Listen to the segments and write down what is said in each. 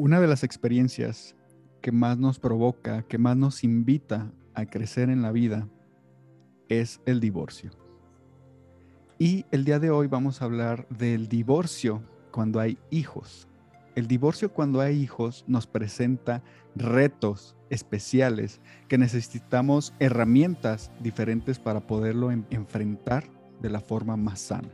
Una de las experiencias que más nos provoca, que más nos invita a crecer en la vida, es el divorcio. Y el día de hoy vamos a hablar del divorcio cuando hay hijos. El divorcio cuando hay hijos nos presenta retos especiales que necesitamos herramientas diferentes para poderlo enfrentar de la forma más sana.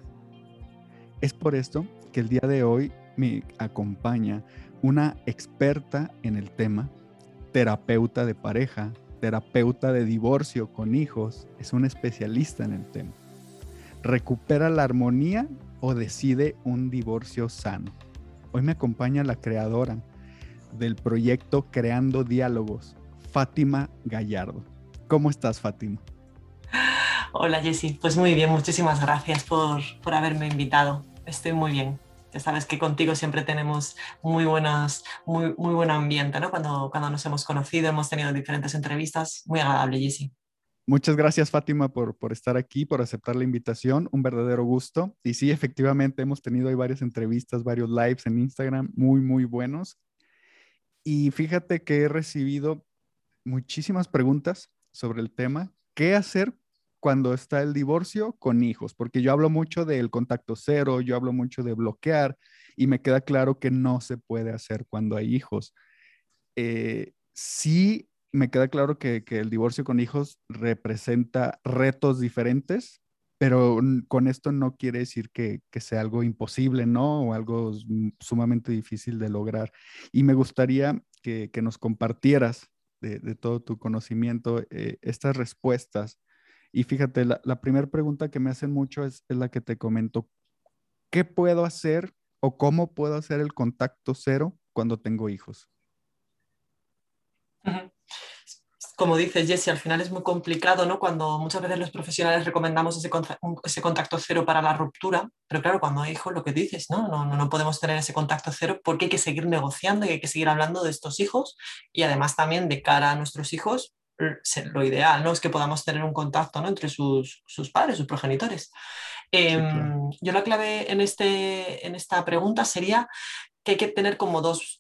Es por esto que el día de hoy me acompaña una experta en el tema, terapeuta de pareja, terapeuta de divorcio con hijos, es un especialista en el tema. ¿Recupera la armonía o decide un divorcio sano? Hoy me acompaña la creadora del proyecto Creando Diálogos, Fátima Gallardo. ¿Cómo estás, Fátima? Hola, Jessy. Pues muy bien, muchísimas gracias por, por haberme invitado. Estoy muy bien ya sabes que contigo siempre tenemos muy, buenas, muy, muy buen ambiente, ¿no? Cuando, cuando nos hemos conocido, hemos tenido diferentes entrevistas, muy agradable, Jessy. Muchas gracias, Fátima, por, por estar aquí, por aceptar la invitación. Un verdadero gusto. Y sí, efectivamente, hemos tenido ahí varias entrevistas, varios lives en Instagram, muy, muy buenos. Y fíjate que he recibido muchísimas preguntas sobre el tema. ¿Qué hacer cuando está el divorcio con hijos, porque yo hablo mucho del contacto cero, yo hablo mucho de bloquear y me queda claro que no se puede hacer cuando hay hijos. Eh, sí, me queda claro que, el divorcio con hijos representa retos diferentes, pero con esto no quiere decir que, sea algo imposible, ¿no? O algo sumamente difícil de lograr. Y me gustaría que, nos compartieras de, todo tu conocimiento eh, estas respuestas y fíjate, la, primera pregunta que me hacen mucho es, la que te comento. ¿Qué puedo hacer o cómo puedo hacer el contacto cero cuando tengo hijos? Como dices, Jesse, al final es muy complicado, ¿no? Cuando muchas veces los profesionales recomendamos ese, ese contacto cero para la ruptura, pero claro, cuando hay hijos, lo que dices, ¿no? ¿no? No, podemos tener ese contacto cero porque hay que seguir negociando y hay que seguir hablando de estos hijos y además también de cara a nuestros hijos, lo ideal, ¿no? Es que podamos tener un contacto ¿no? entre sus, padres, sus progenitores. Em, yo la clave en, este, en esta pregunta sería que hay que tener como dos,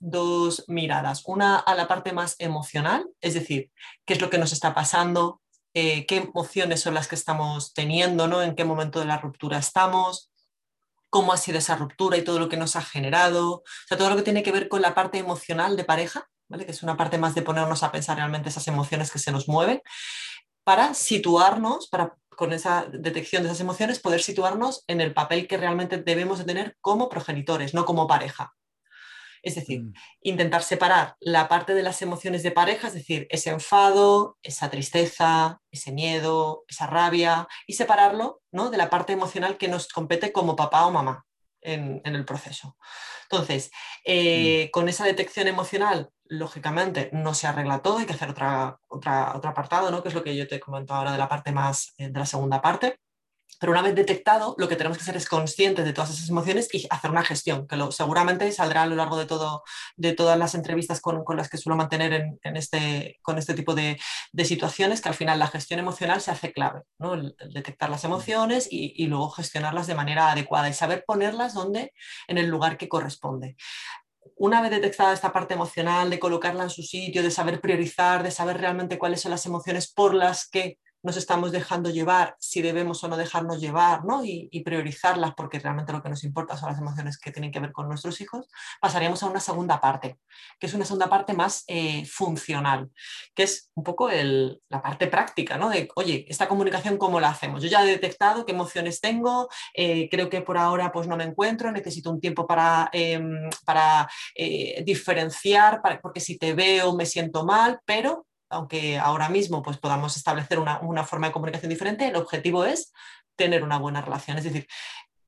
miradas. Una a la parte más emocional, es decir, qué es lo que nos está pasando, eh, qué emociones son las que estamos teniendo, ¿no? en qué momento de la ruptura estamos, cómo ha sido esa ruptura y todo lo que nos ha generado, o sea, todo lo que tiene que ver con la parte emocional de pareja que es una parte más de ponernos a pensar realmente esas emociones que se nos mueven, para situarnos, para con esa detección de esas emociones, poder situarnos en el papel que realmente debemos de tener como progenitores, no como pareja. Es decir, mm. intentar separar la parte de las emociones de pareja, es decir, ese enfado, esa tristeza, ese miedo, esa rabia, y separarlo ¿no? de la parte emocional que nos compete como papá o mamá en, el proceso. Entonces, eh, mm. con esa detección emocional lógicamente no se arregla todo, hay que hacer otra, otra, otro apartado, ¿no? que es lo que yo te comento ahora de la parte más, eh, de la segunda parte. Pero una vez detectado, lo que tenemos que hacer es conscientes de todas esas emociones y hacer una gestión, que lo, seguramente saldrá a lo largo de, todo, de todas las entrevistas con, con las que suelo mantener en, este, con este tipo de, de, situaciones, que al final la gestión emocional se hace clave, ¿no? detectar las emociones y, y, luego gestionarlas de manera adecuada y saber ponerlas donde, en el lugar que corresponde una vez detectada esta parte emocional, de colocarla en su sitio, de saber priorizar, de saber realmente cuáles son las emociones por las que nos estamos dejando llevar, si debemos o no dejarnos llevar, ¿no? Y, priorizarlas, porque realmente lo que nos importa son las emociones que tienen que ver con nuestros hijos, pasaríamos a una segunda parte, que es una segunda parte más eh, funcional, que es un poco la parte práctica, ¿no? De, oye, esta comunicación, ¿cómo la hacemos? Yo ya he detectado qué emociones tengo, eh, creo que por ahora pues no me encuentro, necesito un tiempo para, em, para eh, diferenciar, porque si te veo me siento mal, pero aunque ahora mismo pues, podamos establecer una, forma de comunicación diferente, el objetivo es tener una buena relación, es decir,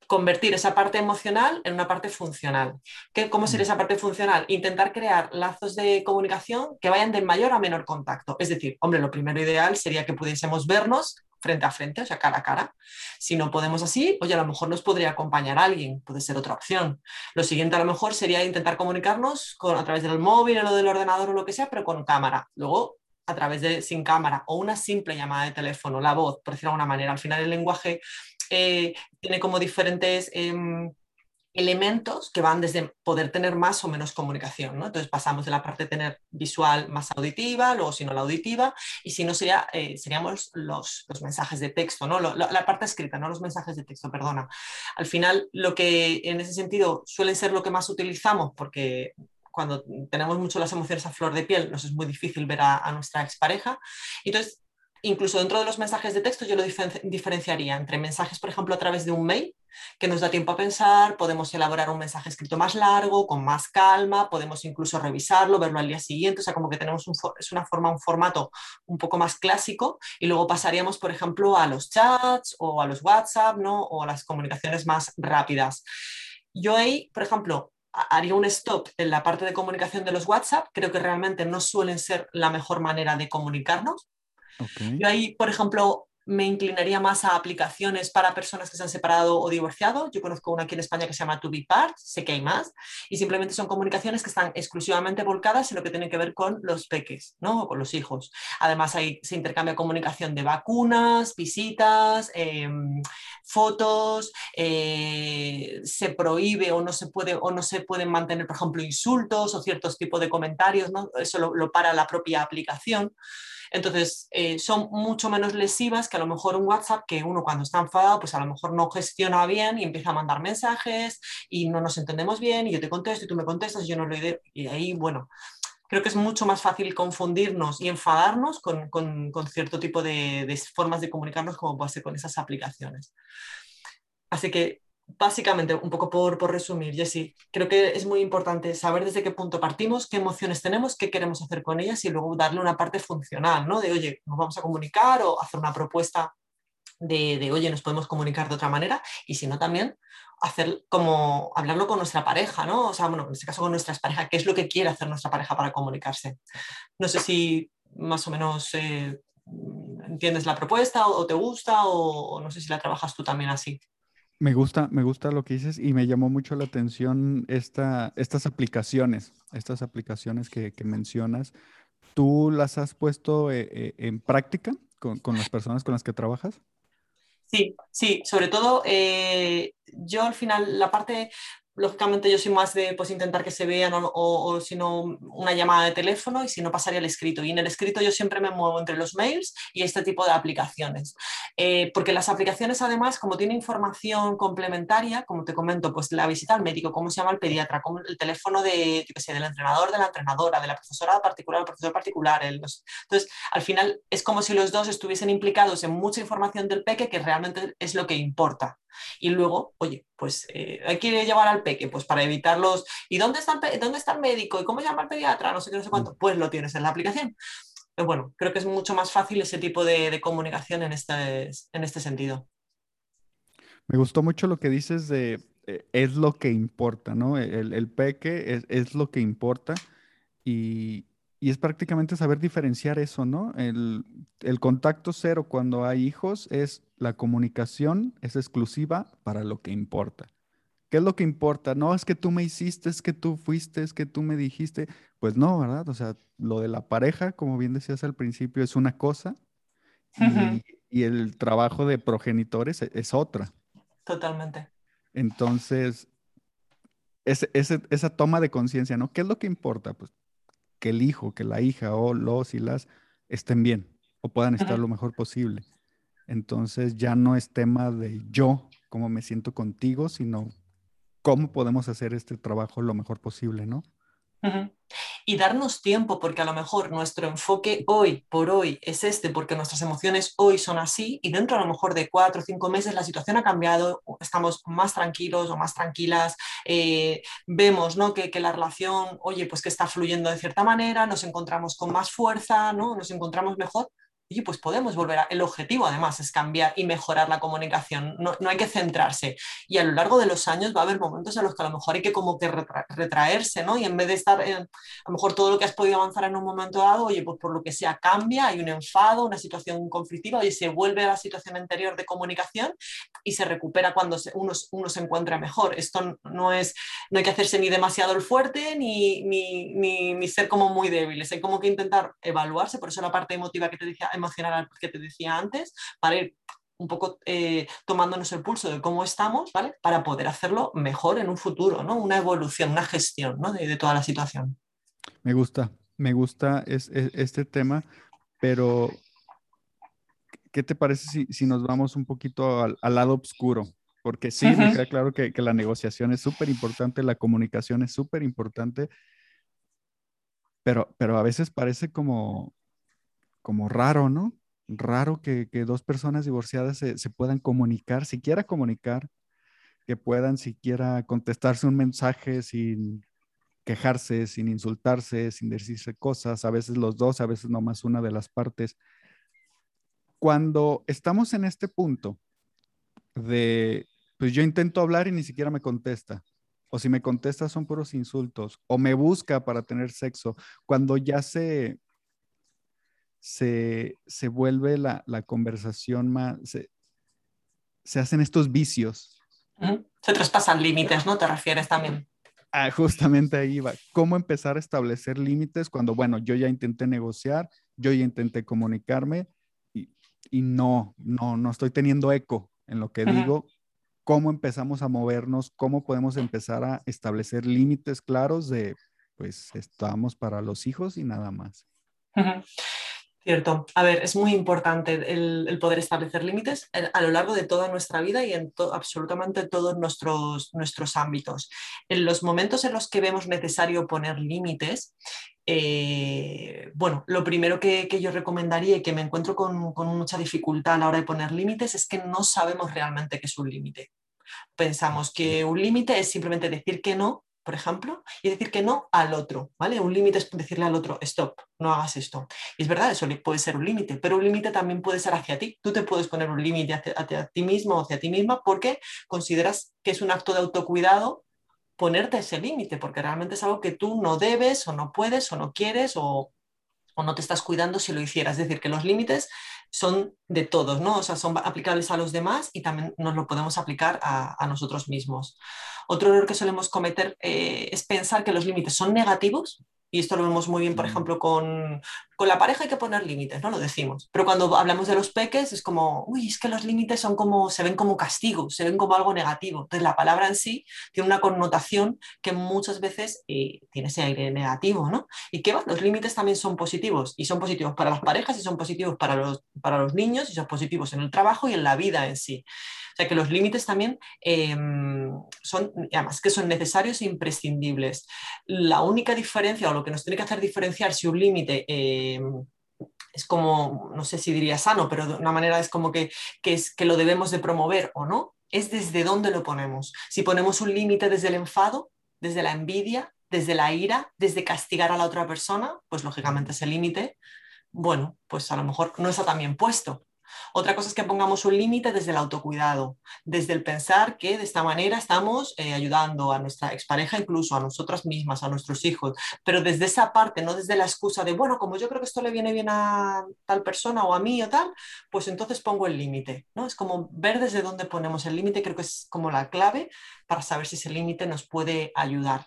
convertir esa parte emocional en una parte funcional. ¿Qué, ¿Cómo sería mm. esa parte funcional? Intentar crear lazos de comunicación que vayan de mayor a menor contacto. Es decir, hombre, lo primero ideal sería que pudiésemos vernos frente a frente, o sea, cara a cara. Si no podemos así, oye, a lo mejor nos podría acompañar alguien, puede ser otra opción. Lo siguiente a lo mejor sería intentar comunicarnos con, a través del móvil o del ordenador o lo que sea, pero con cámara. Luego a través de sin cámara o una simple llamada de teléfono, la voz, por decirlo de alguna manera. Al final el lenguaje eh, tiene como diferentes... Em, elementos que van desde poder tener más o menos comunicación. ¿no? Entonces pasamos de la parte de tener visual más auditiva, luego si no la auditiva, y si no sería, eh, seríamos los, los, mensajes de texto, ¿no? La, la, parte escrita, no los mensajes de texto, perdona. Al final, lo que en ese sentido suele ser lo que más utilizamos, porque cuando tenemos mucho las emociones a flor de piel, nos es muy difícil ver a, a nuestra expareja. Entonces, incluso dentro de los mensajes de texto yo lo diferenciaría entre mensajes, por ejemplo, a través de un mail, que nos da tiempo a pensar, podemos elaborar un mensaje escrito más largo, con más calma, podemos incluso revisarlo, verlo al día siguiente, o sea, como que tenemos un, una forma, un formato un poco más clásico y luego pasaríamos, por ejemplo, a los chats o a los WhatsApp, ¿no? O a las comunicaciones más rápidas. Yo ahí, por ejemplo, haría un stop en la parte de comunicación de los WhatsApp, creo que realmente no suelen ser la mejor manera de comunicarnos, yo ahí, por ejemplo, me inclinaría más a aplicaciones para personas que se han separado o divorciado. Yo conozco una aquí en España que se llama To Be Part, sé que hay más, y simplemente son comunicaciones que están exclusivamente volcadas en lo que tiene que ver con los peques, ¿no? O con los hijos. Además, ahí se intercambia comunicación de vacunas, visitas, em, fotos, eh, se prohíbe o no se puede o no se pueden mantener, por ejemplo, insultos o ciertos tipos de comentarios, ¿no? Eso lo para la propia aplicación. Entonces, eh, son mucho menos lesivas que a lo mejor un WhatsApp que uno cuando está enfadado, pues a lo mejor no gestiona bien y empieza a mandar mensajes y no nos entendemos bien y yo te contesto y tú me contestas y yo no lo idea. Y ahí, bueno, creo que es mucho más fácil confundirnos y enfadarnos con, cierto tipo de, de, formas de comunicarnos como puede ser con esas aplicaciones. Así que básicamente, un poco por, por resumir, Jessy, creo que es muy importante saber desde qué punto partimos, qué emociones tenemos, qué queremos hacer con ellas y luego darle una parte funcional, ¿no? De, oye, nos vamos a comunicar o hacer una propuesta de, de, oye, nos podemos comunicar de otra manera y si no también hacer como hablarlo con nuestra pareja, ¿no? O sea, bueno, en este caso con nuestras parejas, qué es lo que quiere hacer nuestra pareja para comunicarse. No sé si más o menos eh, entiendes la propuesta o, te gusta o, o no sé si la trabajas tú también así. Me gusta, me gusta lo que dices y me llamó mucho la atención esta, estas aplicaciones, estas aplicaciones que, mencionas. ¿Tú las has puesto eh, eh, en práctica con, las personas con las que trabajas? Sí, sí, sobre todo eh, yo al final la parte lógicamente yo soy más de pues, intentar que se vean o, o, si no una llamada de teléfono y si no pasaría el escrito. Y en el escrito yo siempre me muevo entre los mails y este tipo de aplicaciones. Eh, porque las aplicaciones además, como tiene información complementaria, como te comento, pues la visita al médico, cómo se llama el pediatra, cómo, el teléfono de, yo sé, del entrenador, de la entrenadora, de la profesora particular, el profesor particular. El, entonces, al final es como si los dos estuviesen implicados en mucha información del peque que realmente es lo que importa. Y luego, oye, pues eh, hay que llevar al peque, pues para evitarlos. ¿Y dónde está, el, dónde está el médico? ¿Y cómo llama el pediatra? No sé qué, no sé cuánto. Mm. Pues lo tienes en la aplicación. Pero bueno, creo que es mucho más fácil ese tipo de, comunicación en este, en este sentido. Me gustó mucho lo que dices de eh, es lo que importa, ¿no? El, el peque es, es, lo que importa y, y es prácticamente saber diferenciar eso, ¿no? El, contacto cero cuando hay hijos es la comunicación, es exclusiva para lo que importa. ¿Qué es lo que importa? No es que tú me hiciste, es que tú fuiste, es que tú me dijiste. Pues no, ¿verdad? O sea, lo de la pareja, como bien decías al principio, es una cosa y, el trabajo de progenitores e, es, otra. Totalmente. Entonces, esa toma de conciencia, ¿no? ¿Qué es lo que importa? Pues que el hijo, que la hija o los y las estén bien o puedan estar lo mejor posible. Entonces ya no es tema de yo, cómo me siento contigo, sino cómo podemos hacer este trabajo lo mejor posible, ¿no? Y darnos tiempo, porque a lo mejor nuestro enfoque hoy por hoy es este, porque nuestras emociones hoy son así, y dentro a lo mejor de cuatro o cinco meses la situación ha cambiado, estamos más tranquilos o más tranquilas, eh, vemos ¿no? que, que, la relación, oye, pues que está fluyendo de cierta manera, nos encontramos con más fuerza, ¿no? nos encontramos mejor, y pues podemos volver a... El objetivo además es cambiar y mejorar la comunicación, no, no, hay que centrarse. Y a lo largo de los años va a haber momentos en los que a lo mejor hay que como que retraerse, ¿no? Y en vez de estar, en, a lo mejor todo lo que has podido avanzar en un momento dado, oye, pues por lo que sea cambia, hay un enfado, una situación conflictiva, y se vuelve a la situación anterior de comunicación y se recupera cuando uno, uno, se encuentra mejor. Esto no es, no hay que hacerse ni demasiado el fuerte ni, ni, ni, ni ser como muy débiles, hay como que intentar evaluarse, por eso la parte emotiva que te decía emocional que te decía antes, para ir un poco eh, tomándonos el pulso de cómo estamos, ¿vale? Para poder hacerlo mejor en un futuro, ¿no? Una evolución, una gestión, ¿no? de, toda la situación. Me gusta, me gusta este tema, pero ¿qué te parece si, nos vamos un poquito al, lado oscuro? Porque sí, me queda claro que, que la negociación es súper importante, la comunicación es súper importante, pero, pero a veces parece como, como raro, ¿no? Raro que, dos personas divorciadas se, puedan comunicar, siquiera comunicar, que puedan siquiera contestarse un mensaje sin quejarse, sin insultarse, sin decirse cosas, a veces los dos, a veces nomás una de las partes. Cuando estamos en este punto de, pues yo intento hablar y ni siquiera me contesta, o si me contesta son puros insultos, o me busca para tener sexo, cuando ya se, se, vuelve la, conversación más, se, hacen estos vicios. Se traspasan límites, ¿no? ¿Te refieres también? Ah, justamente ahí va. ¿Cómo empezar a establecer límites cuando, bueno, yo ya intenté negociar, yo ya intenté comunicarme y, no, no, no estoy teniendo eco en lo que digo? ¿Cómo empezamos a movernos? ¿Cómo podemos empezar a establecer límites claros de, pues, estamos para los hijos y nada más? Cierto. A ver, es muy importante el, poder establecer límites a lo largo de toda nuestra vida y en absolutamente todos nuestros, nuestros ámbitos. En los momentos en los que vemos necesario poner límites, eh, bueno, lo primero que, yo recomendaría y que me encuentro con mucha dificultad a la hora de poner límites es que no sabemos realmente qué es un límite. Pensamos que un límite es simplemente decir que no por ejemplo, y decir que no al otro, ¿vale? Un límite es decirle al otro, stop, no hagas esto. Y es verdad, eso puede ser un límite, pero un límite también puede ser hacia ti. Tú te puedes poner un límite hacia, ti mismo o hacia ti misma porque consideras que es un acto de autocuidado ponerte ese límite, porque realmente es algo que tú no debes o no puedes o no quieres o, o no te estás cuidando si lo hicieras. Es decir, que los límites son de todos, ¿no? O sea, son aplicables a los demás y también nos lo podemos aplicar a, nosotros mismos. Otro error que solemos cometer eh, es pensar que los límites son negativos y esto lo vemos muy bien, por mm. ejemplo, con, con, la pareja hay que poner límites, ¿no? Lo decimos. Pero cuando hablamos de los peques es como, uy, es que los límites son como, se ven como castigo, se ven como algo negativo. Entonces la palabra en sí tiene una connotación que muchas veces eh, tiene ese aire negativo, ¿no? Y que los límites también son positivos y son positivos para las parejas y son positivos para los, para los niños y son positivos en el trabajo y en la vida en sí. Sea que los límites también em, son, además que son necesarios e imprescindibles. La única diferencia o lo que nos tiene que hacer diferenciar si un límite em, es como, no sé si diría sano, pero de una manera es como que, es, que lo debemos de promover o no, es desde dónde lo ponemos. Si ponemos un límite desde el enfado, desde la envidia, desde la ira, desde castigar a la otra persona, pues lógicamente ese límite, bueno, pues a lo mejor no está tan bien puesto. Otra cosa es que pongamos un límite desde el autocuidado, desde el pensar que de esta manera estamos eh, ayudando a nuestra expareja, incluso a nosotras mismas, a nuestros hijos, pero desde esa parte, no desde la excusa de, bueno, como yo creo que esto le viene bien a tal persona o a mí o tal, pues entonces pongo el límite. ¿no? Es como ver desde dónde ponemos el límite, creo que es como la clave para saber si ese límite nos puede ayudar.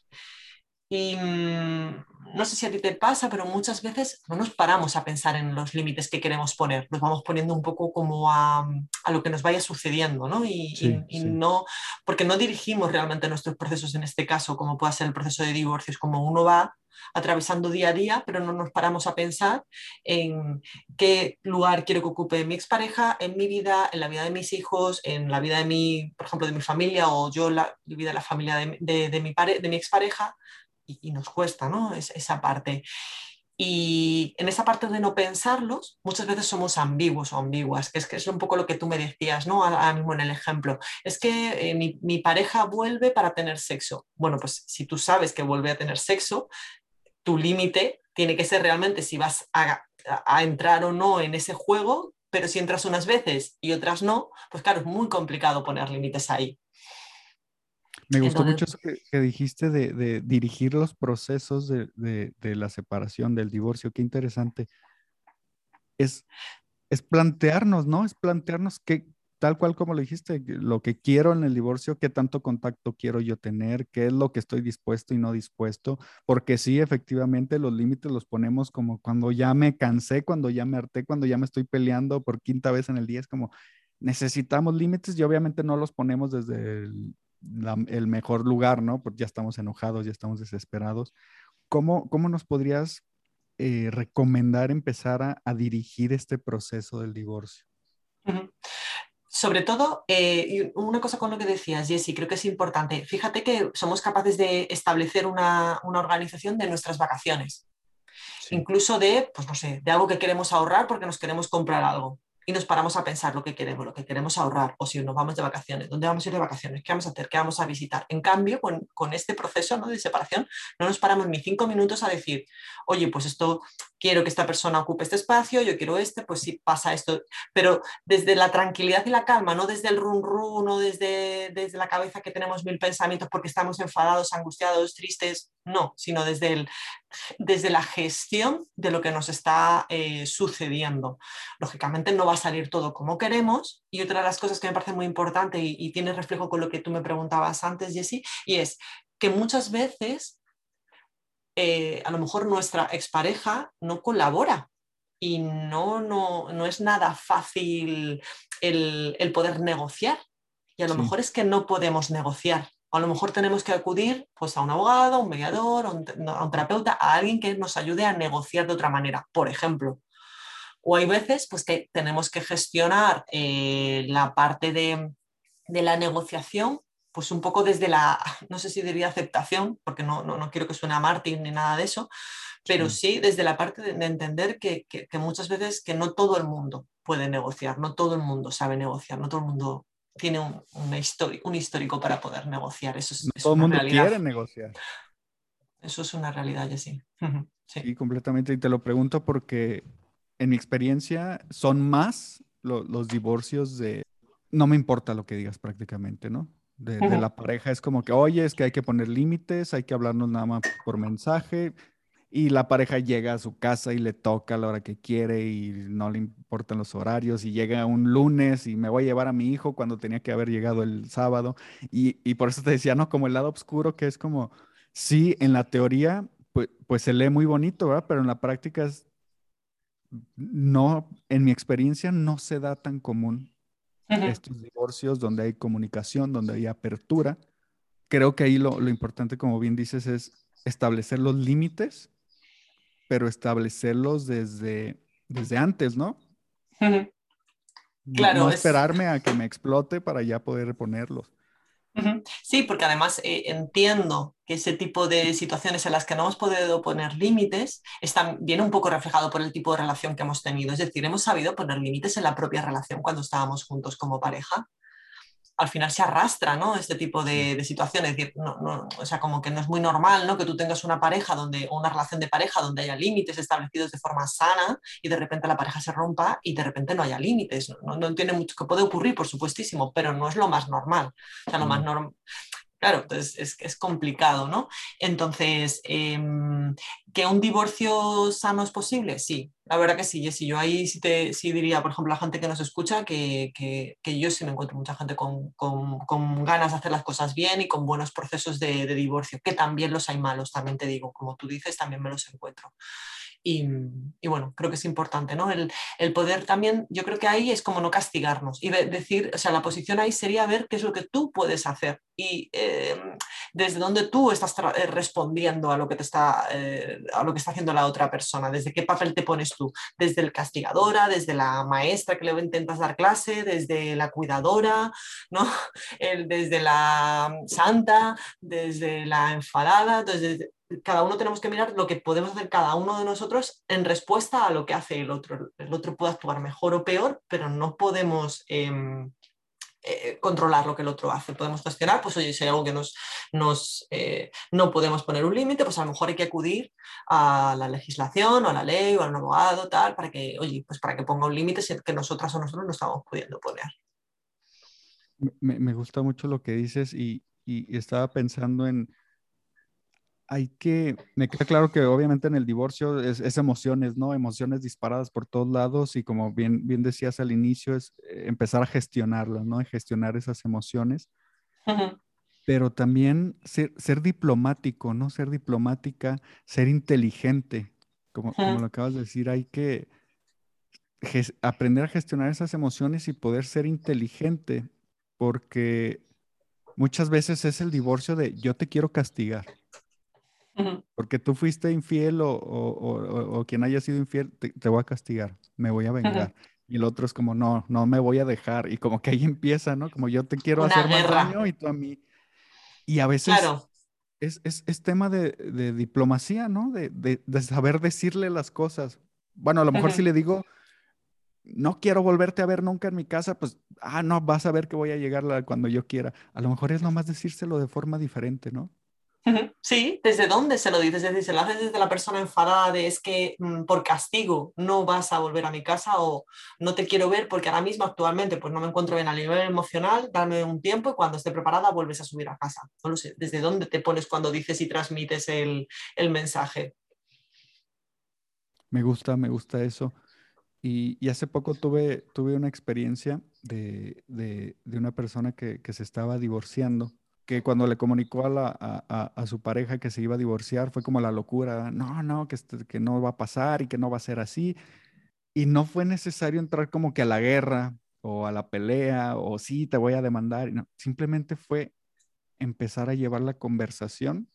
Y mm, no sé si a ti te pasa, pero muchas veces no nos paramos a pensar en los límites que queremos poner, nos vamos poniendo un poco como a, a lo que nos vaya sucediendo, ¿no? Y, y, no, porque no dirigimos realmente nuestros procesos en este caso, como puede ser el proceso de divorcio, es como uno va atravesando día a día, pero no nos paramos a pensar en qué lugar quiero que ocupe mi expareja en mi vida, en la vida de mis hijos, en la vida de mi, por ejemplo, de mi familia o yo la, vida de la familia de, de, de mi, de mi expareja, y, nos cuesta ¿no? esa parte. Y en esa parte de no pensarlos, muchas veces somos ambiguos o ambiguas, que es, que es un poco lo que tú me decías, ¿no? Ahora mismo en el ejemplo. Es que eh, mi, mi, pareja vuelve para tener sexo. Bueno, pues si tú sabes que vuelve a tener sexo, tu límite tiene que ser realmente si vas a, a, entrar o no en ese juego, pero si entras unas veces y otras no, pues claro, es muy complicado poner límites ahí. Me gustó mucho eso que, dijiste de, dirigir los procesos de, la separación, del divorcio. Qué interesante. Es, es plantearnos, ¿no? Es plantearnos qué, tal cual como lo dijiste, lo que quiero en el divorcio, qué tanto contacto quiero yo tener, qué es lo que estoy dispuesto y no dispuesto, porque sí, efectivamente, los límites los ponemos como cuando ya me cansé, cuando ya me harté, cuando ya me estoy peleando por quinta vez en el día, es como, necesitamos límites y obviamente no los ponemos desde el, mejor lugar, ¿no? Porque ya estamos enojados, ya estamos desesperados. ¿Cómo, cómo nos podrías eh, recomendar empezar a, dirigir este proceso del divorcio? Sobre todo, eh, una cosa con lo que decías, Jessy, creo que es importante. Fíjate que somos capaces de establecer una, organización de nuestras vacaciones. Incluso de, pues no sé, de algo que queremos ahorrar porque nos queremos comprar algo y nos paramos a pensar lo que queremos, lo que queremos ahorrar, o si nos vamos de vacaciones, ¿dónde vamos a ir de vacaciones? ¿Qué vamos a hacer? ¿Qué vamos a visitar? En cambio, con, este proceso ¿no? de separación, no nos paramos ni cinco minutos a decir, oye, pues esto, quiero que esta persona ocupe este espacio, yo quiero este, pues si pasa esto, pero desde la tranquilidad y la calma, no desde el run run, no desde, desde la cabeza que tenemos mil pensamientos porque estamos enfadados, angustiados, tristes, no, sino desde, el, desde la gestión de lo que nos está eh, sucediendo. Lógicamente no va a salir todo como queremos y otra de las cosas que me parece muy importante y, tiene reflejo con lo que tú me preguntabas antes, Jessie, y es que muchas veces eh, a lo mejor nuestra expareja no colabora y no, no, no es nada fácil el, poder negociar. Y a lo mejor es que no podemos negociar a lo mejor tenemos que acudir pues, a un abogado, a un mediador, a un, terapeuta, a alguien que nos ayude a negociar de otra manera, por ejemplo. O hay veces pues, que tenemos que gestionar eh, la parte de, la negociación pues un poco desde la, no sé si diría aceptación, porque no, no, quiero que suene a Martín ni nada de eso, pero sí, desde la parte de, entender que, que, muchas veces que no todo el mundo puede negociar, no todo el mundo sabe negociar, no todo el mundo tiene un, un histórico para poder negociar. Eso es, todo el mundo quiere negociar. Eso es una realidad, sí. sí. completamente. Y te lo pregunto porque en mi experiencia son más los divorcios de no me importa lo que digas prácticamente, ¿no? De, de, la pareja es como que, oye, es que hay que poner límites, hay que hablarnos nada más por mensaje y la pareja llega a su casa y le toca a la hora que quiere y no le importan los horarios y llega un lunes y me voy a llevar a mi hijo cuando tenía que haber llegado el sábado. Y, por eso te decía, ¿no? Como el lado oscuro que es como, sí, en la teoría, pues, pues se lee muy bonito, ¿verdad? Pero en la práctica es, no, en mi experiencia no se da tan común estos divorcios donde hay comunicación, donde hay apertura. Creo que ahí lo, lo importante, como bien dices, es establecer los límites pero establecerlos desde, desde antes, ¿no? Claro. No, esperarme a que me explote para ya poder reponerlos. Sí, porque además eh, entiendo que ese tipo de situaciones en las que no hemos podido poner límites están, viene un poco reflejado por el tipo de relación que hemos tenido. Es decir, hemos sabido poner límites en la propia relación cuando estábamos juntos como pareja al final se arrastra ¿no? este tipo de, situaciones. Es decir, no, o sea, como que no es muy normal ¿no? que tú tengas una pareja donde, una relación de pareja donde haya límites establecidos de forma sana y de repente la pareja se rompa y de repente no haya límites. No, no, tiene mucho que puede ocurrir, por supuestísimo, pero no es lo más normal. O sea, lo más normal Claro, entonces es, es complicado, ¿no? Entonces, em, ¿que un divorcio sano es posible? Sí, la verdad que sí, Jessy. Yo ahí sí, te, diría, por ejemplo, a la gente que nos escucha, que, que, que yo sí me encuentro mucha gente con, con, con, ganas de hacer las cosas bien y con buenos procesos de, de divorcio, que también los hay malos, también te digo, como tú dices, también me los encuentro. Y, bueno, creo que es importante, ¿no? El, poder también, yo creo que ahí es como no castigarnos y decir, o sea, la posición ahí sería ver qué es lo que tú puedes hacer y em, desde dónde tú estás eh, respondiendo a lo que te está, eh, a lo que está haciendo la otra persona, desde qué papel te pones tú, desde el castigadora, desde la maestra que le intentas dar clase, desde la cuidadora, ¿no? desde la santa, desde la enfadada, desde cada uno tenemos que mirar lo que podemos hacer cada uno de nosotros en respuesta a lo que hace el otro. El otro puede actuar mejor o peor, pero no podemos em, eh, controlar lo que el otro hace. Podemos cuestionar, pues oye, si hay algo que nos, nos eh, no podemos poner un límite, pues a lo mejor hay que acudir a la legislación o a la ley o a un abogado, tal, para que, oye, pues para que ponga un límite que nosotras o nosotros no estamos pudiendo poner. Me, gusta mucho lo que dices y estaba pensando en hay que, me queda claro que obviamente en el divorcio es, emociones, ¿no? Emociones disparadas por todos lados y como bien, bien decías al inicio, es eh, empezar a gestionarlas, ¿no? A gestionar esas emociones. Pero también ser, diplomático, ¿no? Ser diplomática, ser inteligente, como, como lo acabas de decir, hay que, aprender a gestionar esas emociones y poder ser inteligente, porque muchas veces es el divorcio de yo te quiero castigar. Porque tú fuiste infiel o, quien haya sido infiel, te, voy a castigar, me voy a vengar. Y el otro es como, no, no me voy a dejar. Y como que ahí empieza, ¿no? Como yo te quiero hacer más daño y tú a mí. Y a veces es, es, tema de, diplomacia, ¿no? De, de, saber decirle las cosas. Bueno, a lo mejor si le digo, no quiero volverte a ver nunca en mi casa, pues, ah, no, vas a ver que voy a llegar cuando yo quiera. A lo mejor es nomás decírselo de forma diferente, ¿no? Sí, ¿desde dónde se lo dices? Es decir, se lo haces desde la persona enfadada de es que mm, por castigo no vas a volver a mi casa o no te quiero ver porque ahora mismo actualmente pues no me encuentro bien a nivel emocional, dame un tiempo y cuando esté preparada vuelves a subir a casa. No lo sé, ¿desde dónde te pones cuando dices y transmites el, mensaje? Me gusta, me gusta eso. Y, hace poco tuve, tuve una experiencia de, una persona que, que se estaba divorciando que cuando le comunicó a, la, a, su pareja que se iba a divorciar fue como la locura, no, no, que, este, que no va a pasar y que no va a ser así. Y no fue necesario entrar como que a la guerra o a la pelea o sí, te voy a demandar. No, simplemente fue empezar a llevar la conversación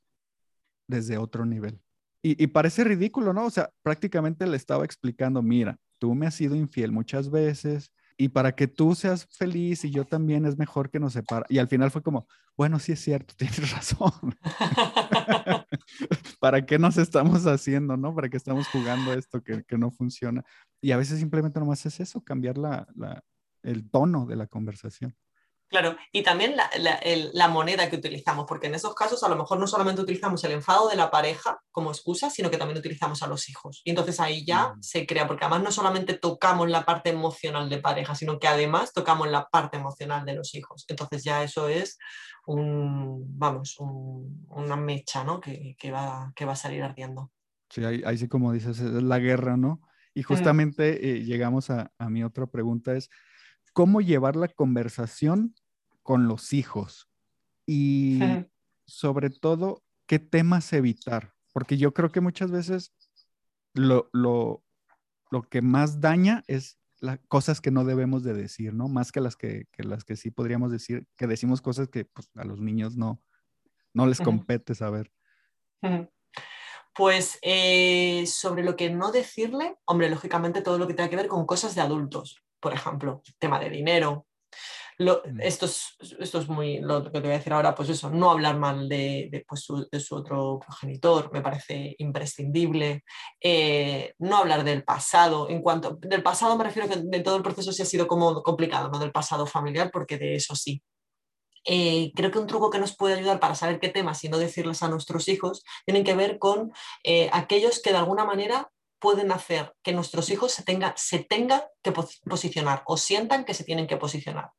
desde otro nivel. Y, y, parece ridículo, ¿no? O sea, prácticamente le estaba explicando, mira, tú me has sido infiel muchas veces, y para que tú seas feliz y yo también es mejor que nos separa. Y al final fue como, bueno, sí es cierto, tienes razón. ¿Para qué nos estamos haciendo, no? ¿Para qué estamos jugando esto que, que no funciona? Y a veces simplemente nomás es eso, cambiar la, la, el tono de la conversación. Claro, y también la, moneda que utilizamos, porque en esos casos a lo mejor no solamente utilizamos el enfado de la pareja como excusa, sino que también utilizamos a los hijos. Y entonces ahí ya se crea, porque además no solamente tocamos la parte emocional de pareja, sino que además tocamos la parte emocional de los hijos. Entonces ya eso es un, vamos, una mecha ¿no? que, va, que va a salir ardiendo. Sí, ahí, sí como dices, es la guerra, ¿no? Y mm. justamente eh, llegamos a, a mi otra pregunta, es, ¿cómo llevar la conversación con los hijos y sobre todo qué temas evitar, porque yo creo que muchas veces lo, lo, lo que más daña es las cosas que no debemos de decir, ¿no? Más que las que, que, las que sí podríamos decir, que decimos cosas que pues, a los niños no, no les compete saber. Pues eh, sobre lo que no decirle, hombre, lógicamente todo lo que tenga que ver con cosas de adultos, por ejemplo, tema de dinero, esto, es, esto es muy lo que te voy a decir ahora, pues eso, no hablar mal de, pues, su, de su, otro progenitor, me parece imprescindible. Eh, no hablar del pasado, en cuanto del pasado me refiero que de todo el proceso sí ha sido como complicado, no del pasado familiar, porque de eso sí. Eh, creo que un truco que nos puede ayudar para saber qué temas y no decirles a nuestros hijos tienen que ver con eh, aquellos que de alguna manera pueden hacer que nuestros hijos se, tenga, se tengan que posicionar o sientan que se tienen que posicionar.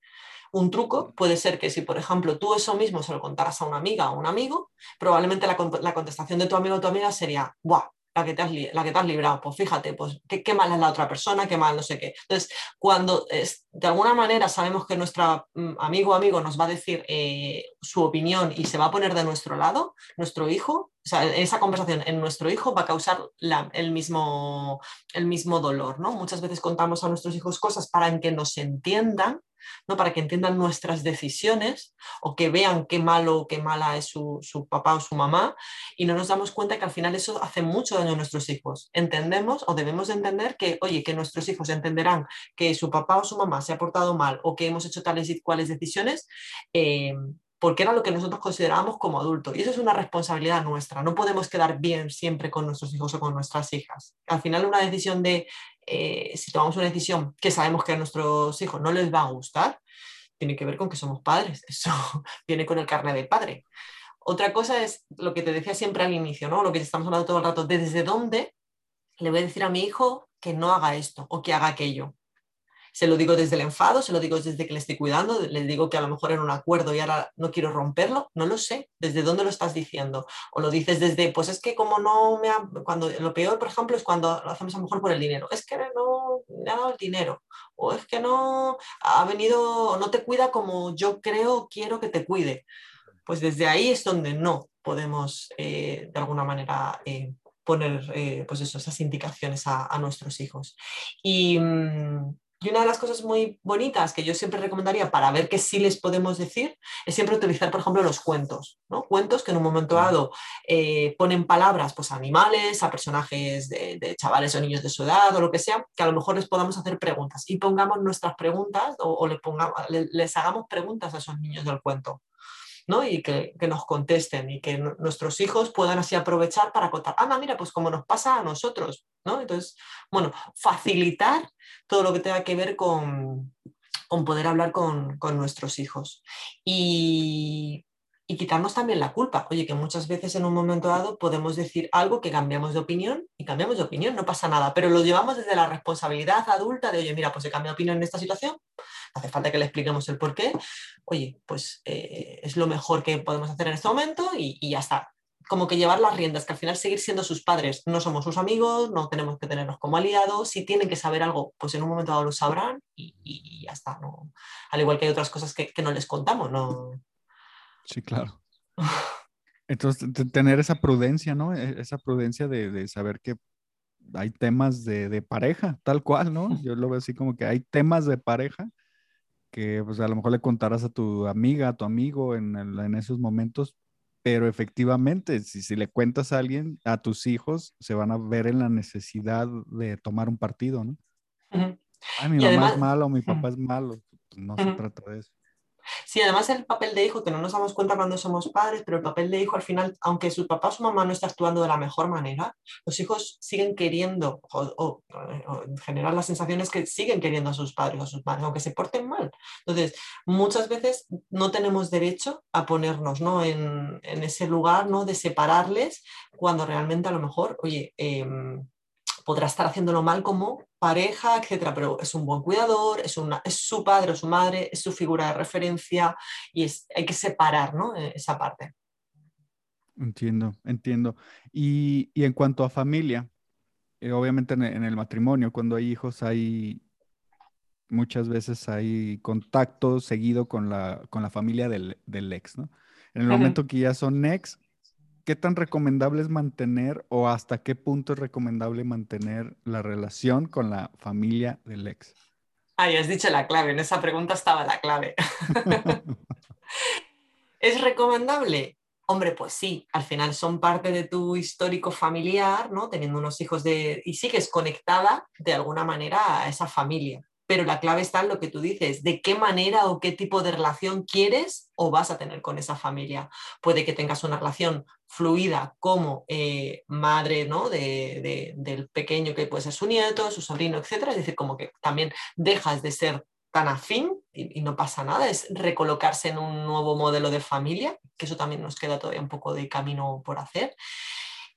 Un truco puede ser que si, por ejemplo, tú eso mismo se lo contaras a una amiga o un amigo, probablemente la, la contestación de tu amigo o tu amiga sería, ¡buah! La que, te has, la que te has librado, pues fíjate, pues qué, qué mal es la otra persona, qué mal no sé qué. Entonces, cuando es, de alguna manera sabemos que nuestro mm, amigo o amigo nos va a decir eh, su opinión y se va a poner de nuestro lado, nuestro hijo, esa conversación en nuestro hijo va a causar la, el, mismo, el mismo dolor, ¿no? Muchas veces contamos a nuestros hijos cosas para que nos entiendan, ¿no? para que entiendan nuestras decisiones o que vean qué malo o qué mala es su, papá o su mamá y no nos damos cuenta que al final eso hace mucho daño a nuestros hijos. Entendemos o debemos entender que, oye, que nuestros hijos entenderán que su papá o su mamá se ha portado mal o que hemos hecho tales y cuales decisiones. Eh, porque era lo que nosotros considerábamos como adultos. Y eso es una responsabilidad nuestra. No podemos quedar bien siempre con nuestros hijos o con nuestras hijas. Al final una decisión de eh, si tomamos una decisión que sabemos que a nuestros hijos no les va a gustar, tiene que ver con que somos padres. Eso viene con el carne de padre. Otra cosa es lo que te decía siempre al inicio, ¿no? Lo que estamos hablando todo el rato, desde dónde le voy a decir a mi hijo que no haga esto o que haga aquello se lo digo desde el enfado, se lo digo desde que le estoy cuidando, le digo que a lo mejor era un acuerdo y ahora no quiero romperlo, no lo sé, desde dónde lo estás diciendo. O lo dices desde, pues es que como no me ha, cuando lo peor, por ejemplo, es cuando lo hacemos a lo mejor por el dinero, es que no me ha dado el dinero, o es que no ha venido, no te cuida como yo creo, quiero que te cuide. Pues desde ahí es donde no podemos eh, de alguna manera eh, poner eh, pues esas indicaciones a, nuestros hijos. Y, mm, y una de las cosas muy bonitas que yo siempre recomendaría para ver qué sí les podemos decir es siempre utilizar, por ejemplo, los cuentos. ¿no? Cuentos que en un momento dado eh, ponen palabras pues, a animales, a personajes de, chavales o niños de su edad o lo que sea, que a lo mejor les podamos hacer preguntas y pongamos nuestras preguntas o, les hagamos preguntas a esos niños del cuento. ¿No? y que, nos contesten y que nuestros hijos puedan así aprovechar para contar, ah, mira, pues como nos pasa a nosotros, ¿no? Entonces, bueno, facilitar todo lo que tenga que ver con, poder hablar con, nuestros hijos. Y, y quitarnos también la culpa. Oye, que muchas veces en un momento dado podemos decir algo que cambiamos de opinión y cambiamos de opinión, no pasa nada, pero lo llevamos desde la responsabilidad adulta de, oye, mira, pues he cambiado de opinión en esta situación, hace falta que le expliquemos el por qué, oye, pues eh, es lo mejor que podemos hacer en este momento y, ya está como que llevar las riendas, que al final seguir siendo sus padres, no somos sus amigos, no tenemos que tenerlos como aliados, si tienen que saber algo, pues en un momento dado lo sabrán y, ya está, ¿no? Al igual que hay otras cosas que, no les contamos, ¿no? Sí, claro. Entonces, tener esa prudencia, ¿no? E, esa prudencia de, saber que hay temas de, pareja, tal cual, ¿no? Yo lo veo así como que hay temas de pareja que pues a lo mejor le contarás a tu amiga, a tu amigo en, en esos momentos, pero efectivamente, si, si, le cuentas a alguien, a tus hijos, se van a ver en la necesidad de tomar un partido, ¿no? Ay, mi mamá es malo, mi papá es malo. No se trata de eso. Sí, además el papel de hijo, que no nos damos cuenta cuando somos padres, pero el papel de hijo al final, aunque su papá o su mamá no está actuando de la mejor manera, los hijos siguen queriendo, o, en general la sensación es que siguen queriendo a sus padres o a sus madres, aunque se porten mal. Entonces, muchas veces no tenemos derecho a ponernos ¿no? en, ese lugar ¿no? de separarles cuando realmente a lo mejor, oye, em, podrá estar haciéndolo mal como pareja, etcétera, pero es un buen cuidador, es, una, es su padre o su madre, es su figura de referencia y es, hay que separar ¿no? E, esa parte. Entiendo, entiendo. Y, en cuanto a familia, eh, obviamente en, el matrimonio, cuando hay hijos, hay muchas veces hay contacto seguido con la, con la familia del, ex, ¿no? En el momento que ya son ex, ¿qué tan recomendable es mantener o hasta qué punto es recomendable mantener la relación con la familia del ex? Ay, has dicho la clave, en esa pregunta estaba la clave. ¿Es recomendable? Hombre, pues sí, al final son parte de tu histórico familiar, ¿no? Teniendo unos hijos de... y sigues conectada de alguna manera a esa familia pero la clave está en lo que tú dices, de qué manera o qué tipo de relación quieres o vas a tener con esa familia. Puede que tengas una relación fluida como eh, madre ¿no? de, del pequeño que puede ser su nieto, su sobrino, etc. Es decir, como que también dejas de ser tan afín y, y, no pasa nada, es recolocarse en un nuevo modelo de familia, que eso también nos queda todavía un poco de camino por hacer.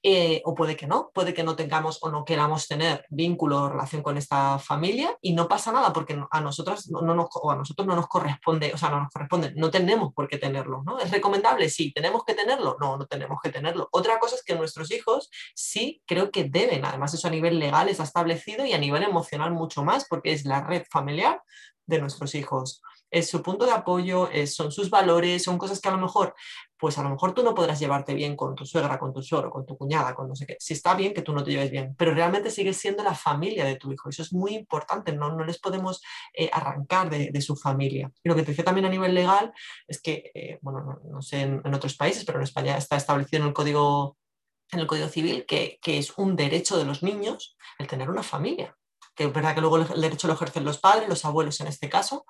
Eh, o puede que no, puede que no tengamos o no queramos tener vínculo o relación con esta familia y no pasa nada porque a nosotras no, nos, o a nosotros no nos corresponde, o sea, no nos corresponde, no tenemos por qué tenerlo, ¿no? ¿Es recomendable? Sí, ¿tenemos que tenerlo? No, no tenemos que tenerlo. Otra cosa es que nuestros hijos sí creo que deben, además eso a nivel legal está establecido y a nivel emocional mucho más porque es la red familiar de nuestros hijos es su punto de apoyo, son sus valores, son cosas que a lo mejor, pues a lo mejor tú no podrás llevarte bien con tu suegra, con tu suegro, con tu cuñada, con no sé qué. Si está bien que tú no te lleves bien, pero realmente sigues siendo la familia de tu hijo. Eso es muy importante, no, no les podemos eh, arrancar de, su familia. Y lo que te decía también a nivel legal es que, eh, bueno, no, sé en, otros países, pero en España está establecido en el Código, en el código Civil que, que es un derecho de los niños el tener una familia. Que es verdad que luego el derecho lo ejercen los padres, los abuelos en este caso,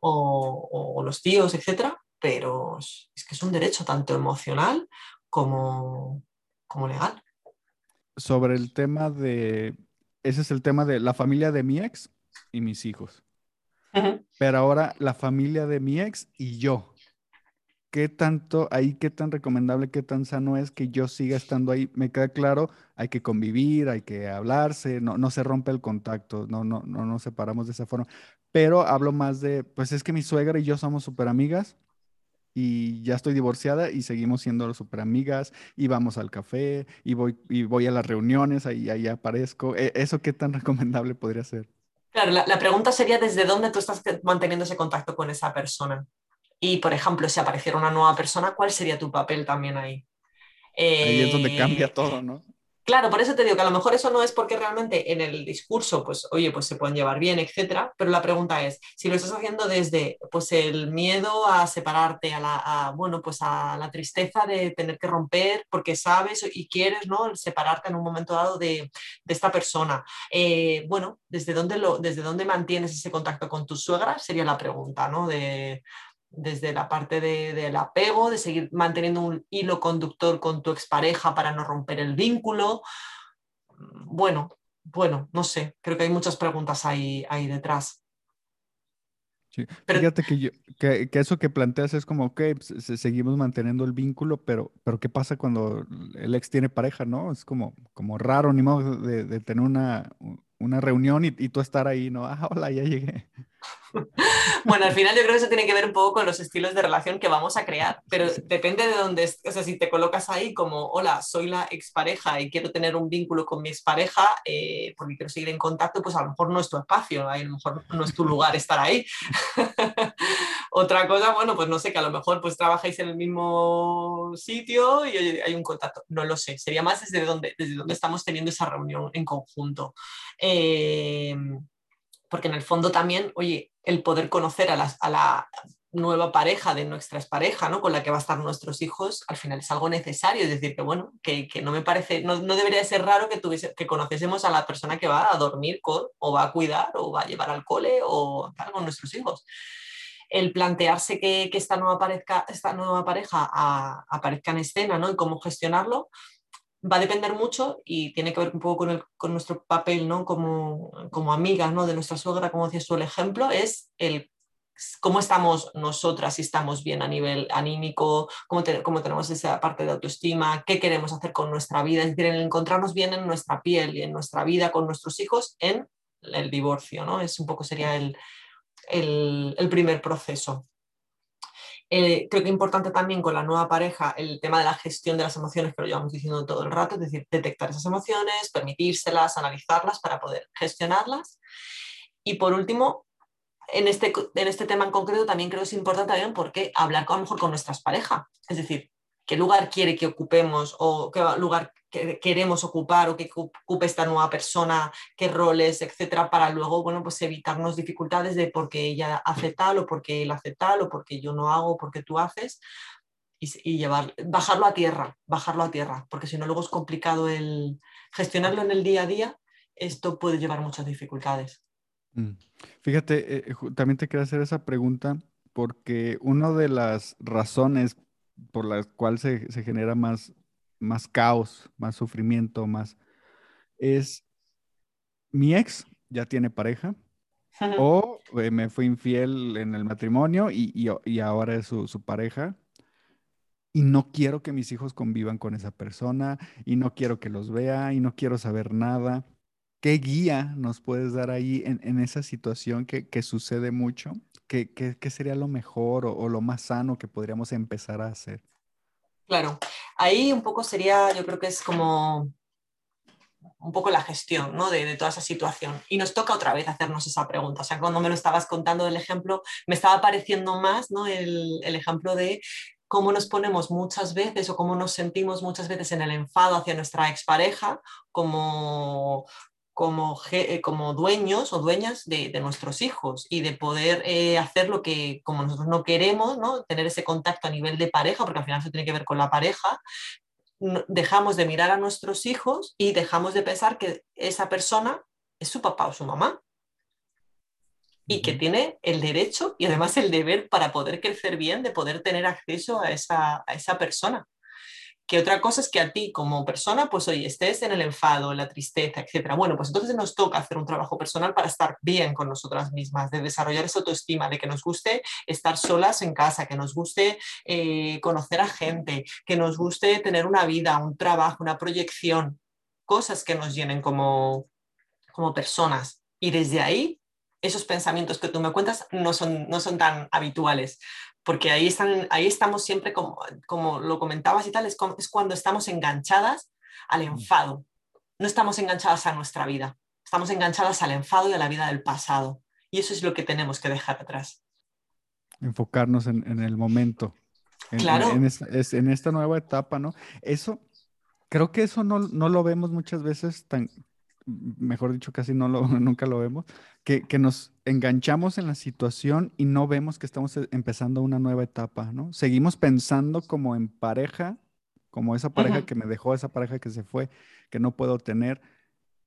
o, los tíos, etcétera, pero es que es un derecho tanto emocional como, como legal. Sobre el tema de, ese es el tema de la familia de mi ex y mis hijos. Pero ahora la familia de mi ex y yo. ¿Qué tanto ahí, qué tan recomendable, qué tan sano es que yo siga estando ahí? Me queda claro, hay que convivir, hay que hablarse, no, no se rompe el contacto, no, no, no nos separamos de esa forma pero hablo más de, pues es que mi suegra y yo somos súper amigas y ya estoy divorciada y seguimos siendo súper amigas y vamos al café y voy, y voy a las reuniones, ahí, ahí aparezco. E, ¿Eso qué tan recomendable podría ser? Claro, la, pregunta sería desde dónde tú estás manteniendo ese contacto con esa persona. Y, por ejemplo, si apareciera una nueva persona, ¿cuál sería tu papel también ahí? ahí es donde cambia eh, todo, ¿no? Claro, por eso te digo que a lo mejor eso no es porque realmente en el discurso, pues, oye, pues se pueden llevar bien, etcétera, pero la pregunta es, si lo estás haciendo desde, pues, el miedo a separarte, a la, bueno, pues a la tristeza de tener que romper porque sabes y quieres, ¿no? Separarte en un momento dado de, esta persona. Eh, bueno, ¿desde dónde, lo, ¿desde dónde mantienes ese contacto con tu suegra? Sería la pregunta, ¿no? Desde la parte del apego, de seguir manteniendo un hilo conductor con tu expareja para no romper el vínculo. Bueno, bueno, no sé, creo que hay muchas preguntas ahí, ahí detrás. Fíjate que, que, eso que planteas es como, que seguimos manteniendo el vínculo, pero, pero ¿qué pasa cuando el ex tiene pareja, no? Es como, como raro, ni modo de, tener una, una reunión y, y, tú estar ahí, ¿no? Ah, hola, ya llegué. Bueno, al final yo creo que eso tiene que ver un poco con los estilos de relación que vamos a crear, pero depende de dónde, o sea, si te colocas ahí como, hola, soy la expareja y quiero tener un vínculo con mi expareja eh, porque quiero seguir en contacto, pues a lo mejor no es tu espacio, a lo mejor no es tu lugar estar ahí. Otra cosa, bueno, pues no sé, que a lo mejor pues trabajáis en el mismo sitio y hay un contacto, no lo sé, sería más desde dónde, desde dónde estamos teniendo esa reunión en conjunto. Eh, porque en el fondo también, oye, el poder conocer a, la nueva pareja de nuestra expareja, ¿no? Con la que va a estar nuestros hijos, al final es algo necesario. Es decir, que bueno, que, no me parece, no, debería ser raro que, tuviese, que conociésemos a la persona que va a dormir con, o va a cuidar, o va a llevar al cole, o tal, con nuestros hijos. El plantearse que, esta, nueva pareja, esta aparezca en escena, ¿no? Y cómo gestionarlo, va a depender mucho y tiene que ver un poco con, nuestro papel ¿no? como, como amigas ¿no? de nuestra suegra, como decía su el ejemplo, es el cómo estamos nosotras, si estamos bien a nivel anímico, cómo, tenemos esa parte de autoestima, qué queremos hacer con nuestra vida, es decir, encontrarnos bien en nuestra piel y en nuestra vida con nuestros hijos en el divorcio, ¿no? Es un poco sería el, el, primer proceso. Eh, creo que importante también con la nueva pareja el tema de la gestión de las emociones, que lo llevamos diciendo todo el rato, es decir, detectar esas emociones, permitírselas, analizarlas para poder gestionarlas. Y por último, en este, en este tema en concreto también creo que es importante también porque hablar a lo mejor con nuestras parejas, es decir, qué lugar quiere que ocupemos o qué lugar queremos ocupar o que ocupe esta nueva persona, qué roles, etcétera, para luego, bueno, pues evitarnos dificultades de porque ella hace tal o porque él hace tal o porque yo no hago, porque tú haces y, llevar, bajarlo a tierra, bajarlo a tierra, porque si no luego es complicado el gestionarlo en el día a día, esto puede llevar muchas dificultades. Mm. Fíjate, eh, también te quiero hacer esa pregunta porque una de las razones por las cuales se, se genera más más caos, más sufrimiento, más... Es mi ex ya tiene pareja o eh, me fue infiel en el matrimonio y, ahora es su, pareja y no quiero que mis hijos convivan con esa persona y no quiero que los vea y no quiero saber nada. ¿Qué guía nos puedes dar ahí en, esa situación que, sucede mucho? ¿Qué, sería lo mejor o, lo más sano que podríamos empezar a hacer? Claro, ahí un poco sería, yo creo que es como un poco la gestión ¿no? de, toda esa situación. Y nos toca otra vez hacernos esa pregunta. O sea, cuando me lo estabas contando del ejemplo, me estaba pareciendo más ¿no? el, el ejemplo de cómo nos ponemos muchas veces o cómo nos sentimos muchas veces en el enfado hacia nuestra expareja, como, como, eh, como dueños o dueñas de, nuestros hijos y de poder eh, hacer lo que como nosotros no queremos, ¿no? tener ese contacto a nivel de pareja, porque al final eso tiene que ver con la pareja, dejamos de mirar a nuestros hijos y dejamos de pensar que esa persona es su papá o su mamá. Y que tiene el derecho y además el deber para poder crecer bien, de poder tener acceso a esa, a esa persona que otra cosa es que a ti como persona, pues hoy estés en el enfado, en la tristeza, etcétera. Bueno, pues entonces nos toca hacer un trabajo personal para estar bien con nosotras mismas, de desarrollar esa autoestima, de que nos guste estar solas en casa, que nos guste eh, conocer a gente, que nos guste tener una vida, un trabajo, una proyección, cosas que nos llenen como, como personas. Y desde ahí esos pensamientos que tú me cuentas no son, no son tan habituales, porque ahí, están, ahí estamos siempre, como, como lo comentabas y tal, es, es cuando estamos enganchadas al enfado. No estamos enganchadas a nuestra vida, estamos enganchadas al enfado y a la vida del pasado. Y eso es lo que tenemos que dejar atrás. Enfocarnos en, el momento. En, claro. En, esta, en, esta, nueva etapa, ¿no? Eso, Creo que eso no, no lo vemos muchas veces tan, mejor dicho, casi no lo, nunca lo vemos, que, que, nos enganchamos en la situación y no vemos que estamos e, empezando una nueva etapa, ¿no? Seguimos pensando como en pareja, como esa pareja que me dejó, esa pareja que se fue, que no puedo tener,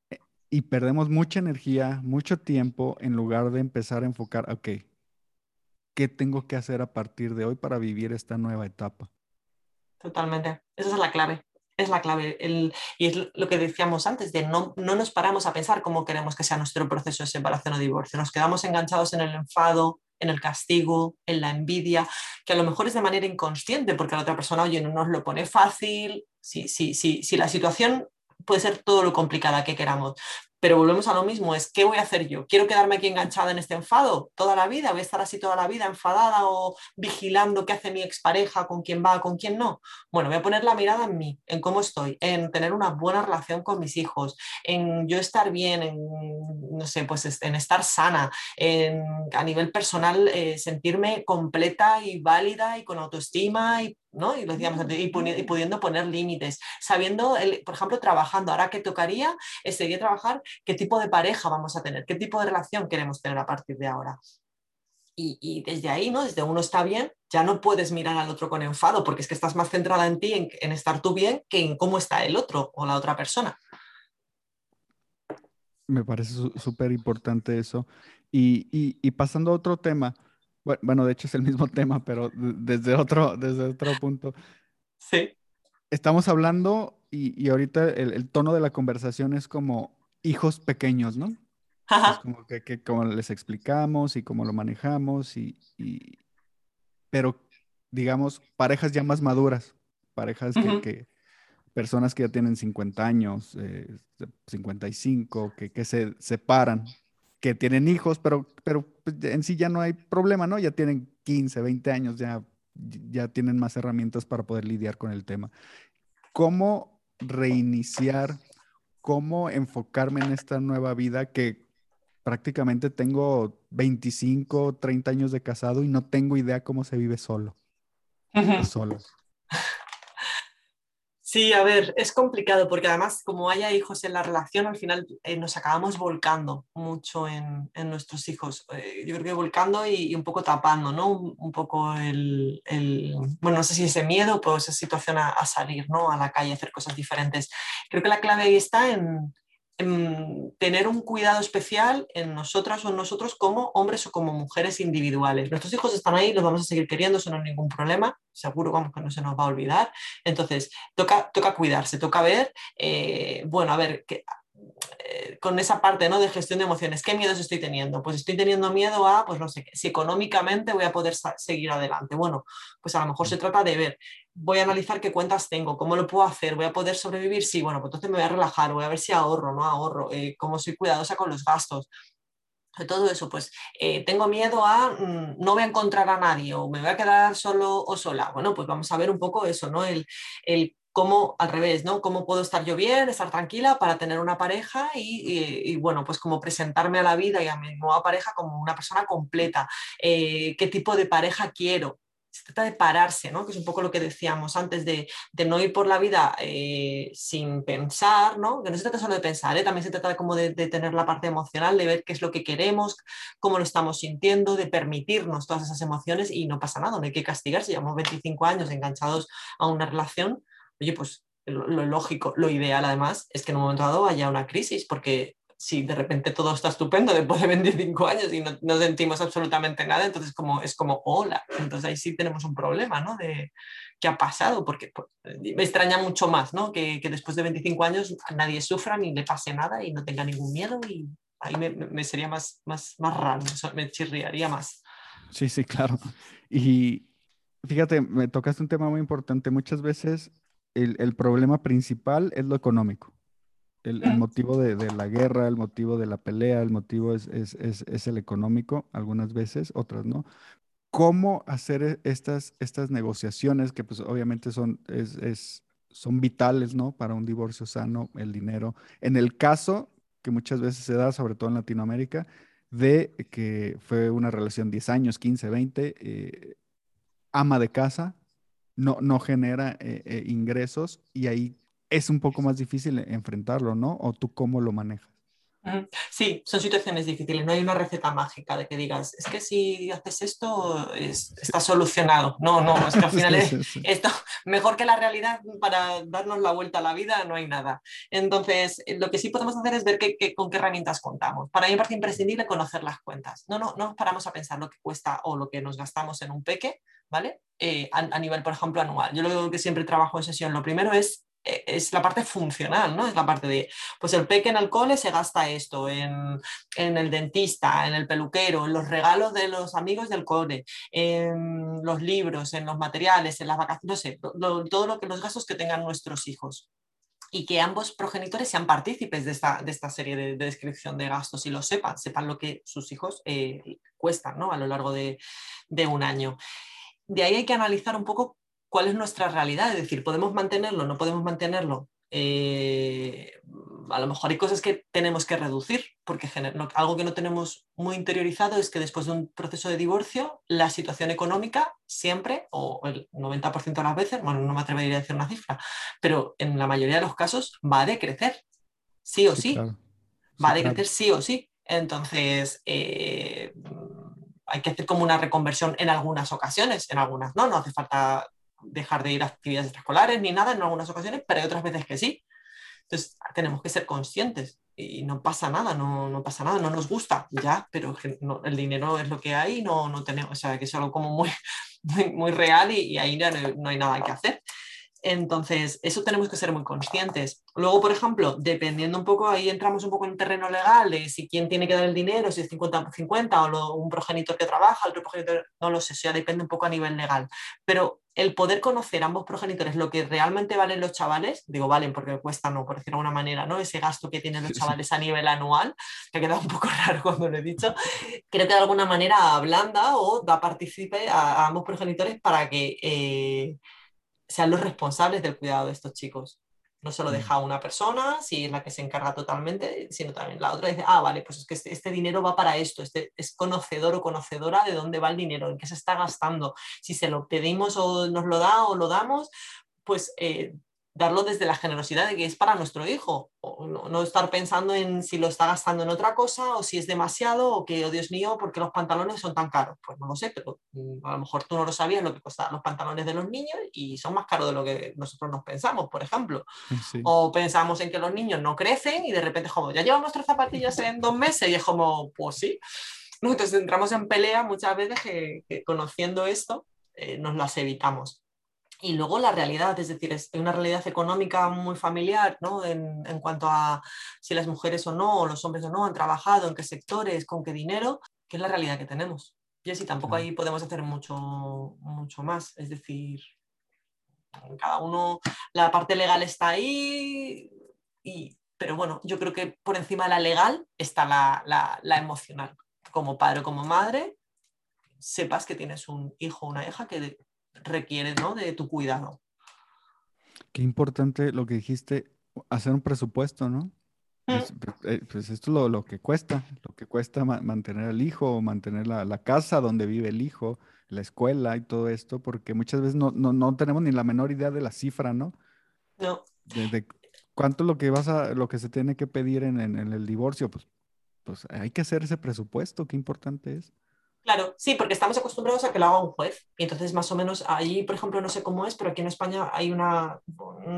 eh, y perdemos mucha energía, mucho tiempo en lugar de empezar a enfocar, ok, ¿qué tengo que hacer a partir de hoy para vivir esta nueva etapa? Totalmente, esa es la clave es la clave. y es lo que decíamos antes, de no, no nos paramos a pensar cómo queremos que sea nuestro proceso de separación o divorcio. Nos quedamos enganchados en el enfado, en el castigo, en la envidia, que a lo mejor es de manera inconsciente, porque la otra persona, oye, no nos lo pone fácil. Si, sí, sí, si la situación puede ser todo lo complicada que queramos, pero volvemos a lo mismo, es ¿qué voy a hacer yo? ¿Quiero quedarme aquí enganchada en este enfado toda la vida? ¿Voy a estar así toda la vida enfadada o vigilando qué hace mi expareja, con quién va, con quién no? Bueno, voy a poner la mirada en mí, en cómo estoy, en tener una buena relación con mis hijos, en yo estar bien, en, no sé, pues en estar sana, en a nivel personal eh, sentirme completa y válida y con autoestima y ¿no? Y lo decíamos y, pudiendo poner límites, sabiendo, por ejemplo, trabajando. Ahora que tocaría eh, sería trabajar qué tipo de pareja vamos a tener, qué tipo de relación queremos tener a partir de ahora. Y, desde ahí, ¿no? Desde uno está bien, ya no puedes mirar al otro con enfado, porque es que estás más centrada en ti, en, estar tú bien, que en cómo está el otro o la otra persona. Me parece súper importante eso. y pasando a otro tema, bueno, de hecho es el mismo tema, pero desde otro, desde otro punto. Sí. Estamos hablando y, ahorita el, tono de la conversación es como hijos pequeños, ¿no? Es como que, como les explicamos y cómo lo manejamos y, pero digamos parejas ya más maduras, parejas que, personas que ya tienen 50 años, 55, eh, que, que se separan que tienen hijos, pero, pero pues, en sí ya no hay problema, ¿no? Ya tienen 15, 20 años, ya, ya tienen más herramientas para poder lidiar con el tema. ¿Cómo reiniciar, cómo enfocarme en esta nueva vida que prácticamente tengo 25, 30 años de casado y no tengo idea cómo se vive solo? Solo. Sí, a ver, es complicado porque además como haya hijos en la relación, al final eh, nos acabamos volcando mucho en, nuestros hijos. Eh, yo creo que volcando y, un poco tapando, ¿no? Un, poco el, bueno, no sé si ese miedo o esa situación a, salir, ¿no? A la calle, hacer cosas diferentes. Creo que la clave ahí está en, tener un cuidado especial en nosotras o en nosotros como hombres o como mujeres individuales. Nuestros hijos están ahí, los vamos a seguir queriendo, eso no es ningún problema, seguro vamos que no se nos va a olvidar. Entonces, toca, toca cuidarse, toca ver, eh, bueno, a ver, que, eh, con esa parte ¿no? de gestión de emociones, ¿qué miedos estoy teniendo? Pues estoy teniendo miedo a, pues no sé, si económicamente voy a poder seguir adelante. Bueno, pues a lo mejor se trata de ver, voy a analizar qué cuentas tengo, cómo lo puedo hacer, voy a poder sobrevivir, sí, bueno, pues entonces me voy a relajar, voy a ver si ahorro, no ahorro, eh, cómo soy cuidadosa con los gastos. Todo eso, pues eh, tengo miedo a mm, no voy a encontrar a nadie o me voy a quedar solo o sola. Bueno, pues vamos a ver un poco eso, ¿no? El, el cómo, al revés, ¿no? Cómo puedo estar yo bien, estar tranquila para tener una pareja y, bueno, pues como presentarme a la vida y a mi nueva pareja como una persona completa. Eh, ¿Qué tipo de pareja quiero? se trata de pararse, ¿no? que es un poco lo que decíamos antes, de, no ir por la vida eh, sin pensar, ¿no? que no se trata solo de pensar, ¿eh? también se trata como de, tener la parte emocional, de ver qué es lo que queremos, cómo lo estamos sintiendo, de permitirnos todas esas emociones y no pasa nada, no hay que castigarse, llevamos 25 años enganchados a una relación, oye, pues lo, lógico, lo ideal además es que en un momento dado haya una crisis, porque si de repente todo está estupendo después de 25 años y no, sentimos absolutamente nada, entonces como, es como, hola, entonces ahí sí tenemos un problema, ¿no? De qué ha pasado, porque pues, me extraña mucho más, ¿no? Que, que, después de 25 años nadie sufra ni le pase nada y no tenga ningún miedo y ahí me, me sería más, más, más raro, me chirriaría más. Sí, sí, claro. Y fíjate, me tocaste un tema muy importante. Muchas veces el, problema principal es lo económico. El, motivo de, la guerra, el motivo de la pelea, el motivo es, el económico, algunas veces, otras no. ¿Cómo hacer e, estas, estas negociaciones que pues obviamente son, son vitales, ¿no? Para un divorcio sano, el dinero. En el caso que muchas veces se da, sobre todo en Latinoamérica, de que fue una relación 10 años, 15, 20, eh, ama de casa, no, no genera eh, eh, ingresos y ahí es un poco más difícil enfrentarlo, ¿no? ¿O tú cómo lo manejas? Sí, son situaciones difíciles. No hay una receta mágica de que digas, es que si haces esto, está solucionado. No, no, es que al final es esto mejor que la realidad para darnos la vuelta a la vida, no hay nada. Entonces, lo que sí podemos hacer es ver con qué herramientas contamos. Para mí me parece imprescindible conocer las cuentas. No, no, no nos paramos a pensar lo que cuesta o lo que nos gastamos en un peque, ¿vale? Eh, a, nivel, por ejemplo, anual. Yo lo que siempre trabajo en sesión, lo primero es e, es la parte funcional, ¿no? Es la parte de, pues el peque en el cole se gasta esto, en, el dentista, en el peluquero, en los regalos de los amigos del cole, en los libros, en los materiales, en las vacaciones, no sé, todo lo que los gastos que tengan nuestros hijos y que ambos progenitores sean partícipes de esta, de esta serie de, descripción de gastos y lo sepan, sepan lo que sus hijos eh, cuestan ¿no? a lo largo de, de un año. De ahí hay que analizar un poco cuál es nuestra realidad, es decir, podemos mantenerlo, no podemos mantenerlo. Eh, a lo mejor hay cosas que tenemos que reducir, porque algo que no tenemos muy interiorizado es que después de un proceso de divorcio, la situación económica siempre, o el 90% de las veces, bueno, no me atrevería a decir una cifra, pero en la mayoría de los casos va a decrecer, sí o sí. va a decrecer sí o sí. Entonces, eh, hay que hacer como una reconversión en algunas ocasiones, en algunas no, no hace falta dejar de ir a actividades extraescolares ni nada en algunas ocasiones, pero hay otras veces que sí. Entonces tenemos que ser conscientes y no pasa nada, no, no pasa nada, no nos gusta, ya, pero el dinero es lo que hay, no, no tenemos, o sea, que es algo como muy, muy, real y, y, ahí no, no, hay nada que hacer. Entonces, eso tenemos que ser muy conscientes. Luego, por ejemplo, dependiendo un poco, ahí entramos un poco en terreno legal de si quién tiene que dar el dinero, si es 50 por 50 o un progenitor que trabaja, otro progenitor, no lo sé, eso ya depende un poco a nivel legal. Pero el poder conocer ambos progenitores lo que realmente valen los chavales, digo valen porque cuesta, no, por decirlo de alguna manera, ¿no? Ese gasto que tienen los chavales a nivel anual, que ha quedado un poco raro cuando lo he dicho, creo que de alguna manera ablanda o da participe a, ambos progenitores para que... Eh, sean los responsables del cuidado de estos chicos. No solo deja a una persona, si es la que se encarga totalmente, sino también la otra dice, ah, vale, pues es que este, este, dinero va para esto, este es conocedor o conocedora de dónde va el dinero, en qué se está gastando, si se lo pedimos o nos lo da o lo damos, pues eh, darlo desde la generosidad de que es para nuestro hijo, o no, estar pensando en si lo está gastando en otra cosa o si es demasiado o que, oh Dios mío, porque los pantalones son tan caros. Pues no lo sé, pero mm, a lo mejor tú no lo sabías lo que costaban los pantalones de los niños y son más caros de lo que nosotros nos pensamos, por ejemplo. O pensamos en que los niños no crecen y de repente, como, ya llevamos nuestras zapatillas en dos meses y es como, pues sí. Entonces entramos en pelea muchas veces que, conociendo esto eh, nos las evitamos. Y luego la realidad, es decir, es una realidad económica muy familiar ¿no? en, en, cuanto a si las mujeres o no, o los hombres o no han trabajado, en qué sectores, con qué dinero, que es la realidad que tenemos. Y así tampoco ahí podemos hacer mucho, mucho más. Es decir, cada uno, la parte legal está ahí, y, pero bueno, yo creo que por encima de la legal está la, la, la emocional. Como padre o como madre, sepas que tienes un hijo o una hija que requiere ¿no? de tu cuidado. Qué importante lo que dijiste, hacer un presupuesto, ¿no? Pues, eh, pues, esto es lo, que cuesta, lo que cuesta mantener al hijo, mantener la, casa donde vive el hijo, la escuela y todo esto, porque muchas veces no, no, tenemos ni la menor idea de la cifra, ¿no? No. De, cuánto lo que vas a, lo que se tiene que pedir en, en, en el divorcio, pues, pues hay que hacer ese presupuesto, qué importante es. Claro, sí, porque estamos acostumbrados a que lo haga un juez. Y entonces, más o menos, ahí, por ejemplo, no sé cómo es, pero aquí en España hay una,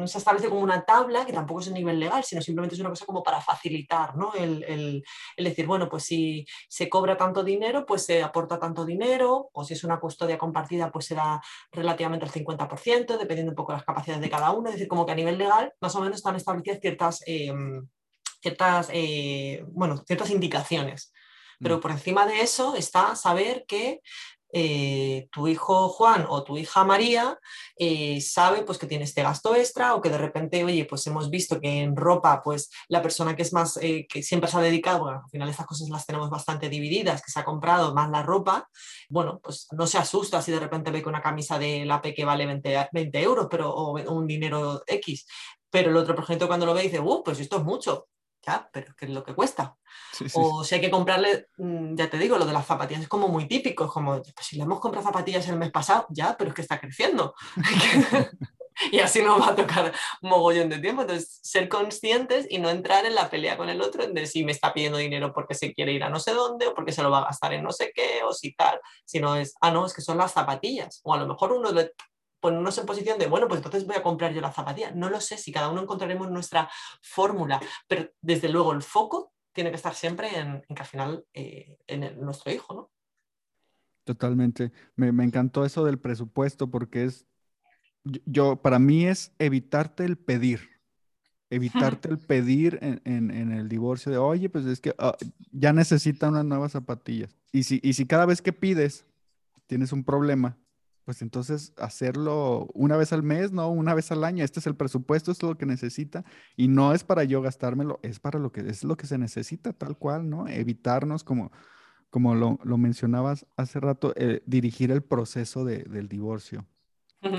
se establece como una tabla que tampoco es a nivel legal, sino simplemente es una cosa como para facilitar, ¿no? El, decir, bueno, pues si se cobra tanto dinero, pues se aporta tanto dinero, o si es una custodia compartida, pues será relativamente el 50%, dependiendo un poco de las capacidades de cada uno. Es decir, como que a nivel legal, más o menos están establecidas ciertas, eh, ciertas, eh, bueno, ciertas indicaciones. Pero mm. por encima de eso está saber que eh, tu hijo Juan o tu hija María eh, sabe pues que tiene este gasto extra o que de repente, oye, pues hemos visto que en ropa, pues la persona que es más, eh, que siempre se ha dedicado, bueno, al final estas cosas las tenemos bastante divididas, que se ha comprado más la ropa, bueno, pues no se asusta si de repente ve que una camisa de la P que vale 20, 20 euros, pero o un dinero X, pero el otro proyecto cuando lo ve dice, uh, pues esto es mucho, ya, pero ¿qué es lo que cuesta? O si hay que comprarle, mm, ya te digo, lo de las zapatillas es como muy típico, es como, pues si le hemos comprado zapatillas el mes pasado, ya, pero es que está creciendo. y así nos va a tocar mogollón de tiempo. Entonces, ser conscientes y no entrar en la pelea con el otro de si me está pidiendo dinero porque se quiere ir a no sé dónde o porque se lo va a gastar en no sé qué o si tal, sino es, ah, no, es que son las zapatillas. O a lo mejor uno le ponernos en posición de, bueno, pues entonces voy a comprar yo la zapatilla. No lo sé, si cada uno encontraremos nuestra fórmula, pero desde luego el foco tiene que estar siempre en, que al final eh, en nuestro hijo, ¿no? Totalmente. Me, me, encantó eso del presupuesto porque es, yo, para mí es evitarte el pedir, evitarte el pedir en, en, el divorcio de, oye, pues es que ah, ya necesita unas nuevas zapatillas. Y si, y si cada vez que pides tienes un problema, pues entonces hacerlo una vez al mes, no una vez al año. Este es el presupuesto, esto es lo que necesita y no es para yo gastármelo, es para lo que es lo que se necesita tal cual, ¿no? Evitarnos como como lo, mencionabas hace rato, eh, dirigir el proceso del divorcio,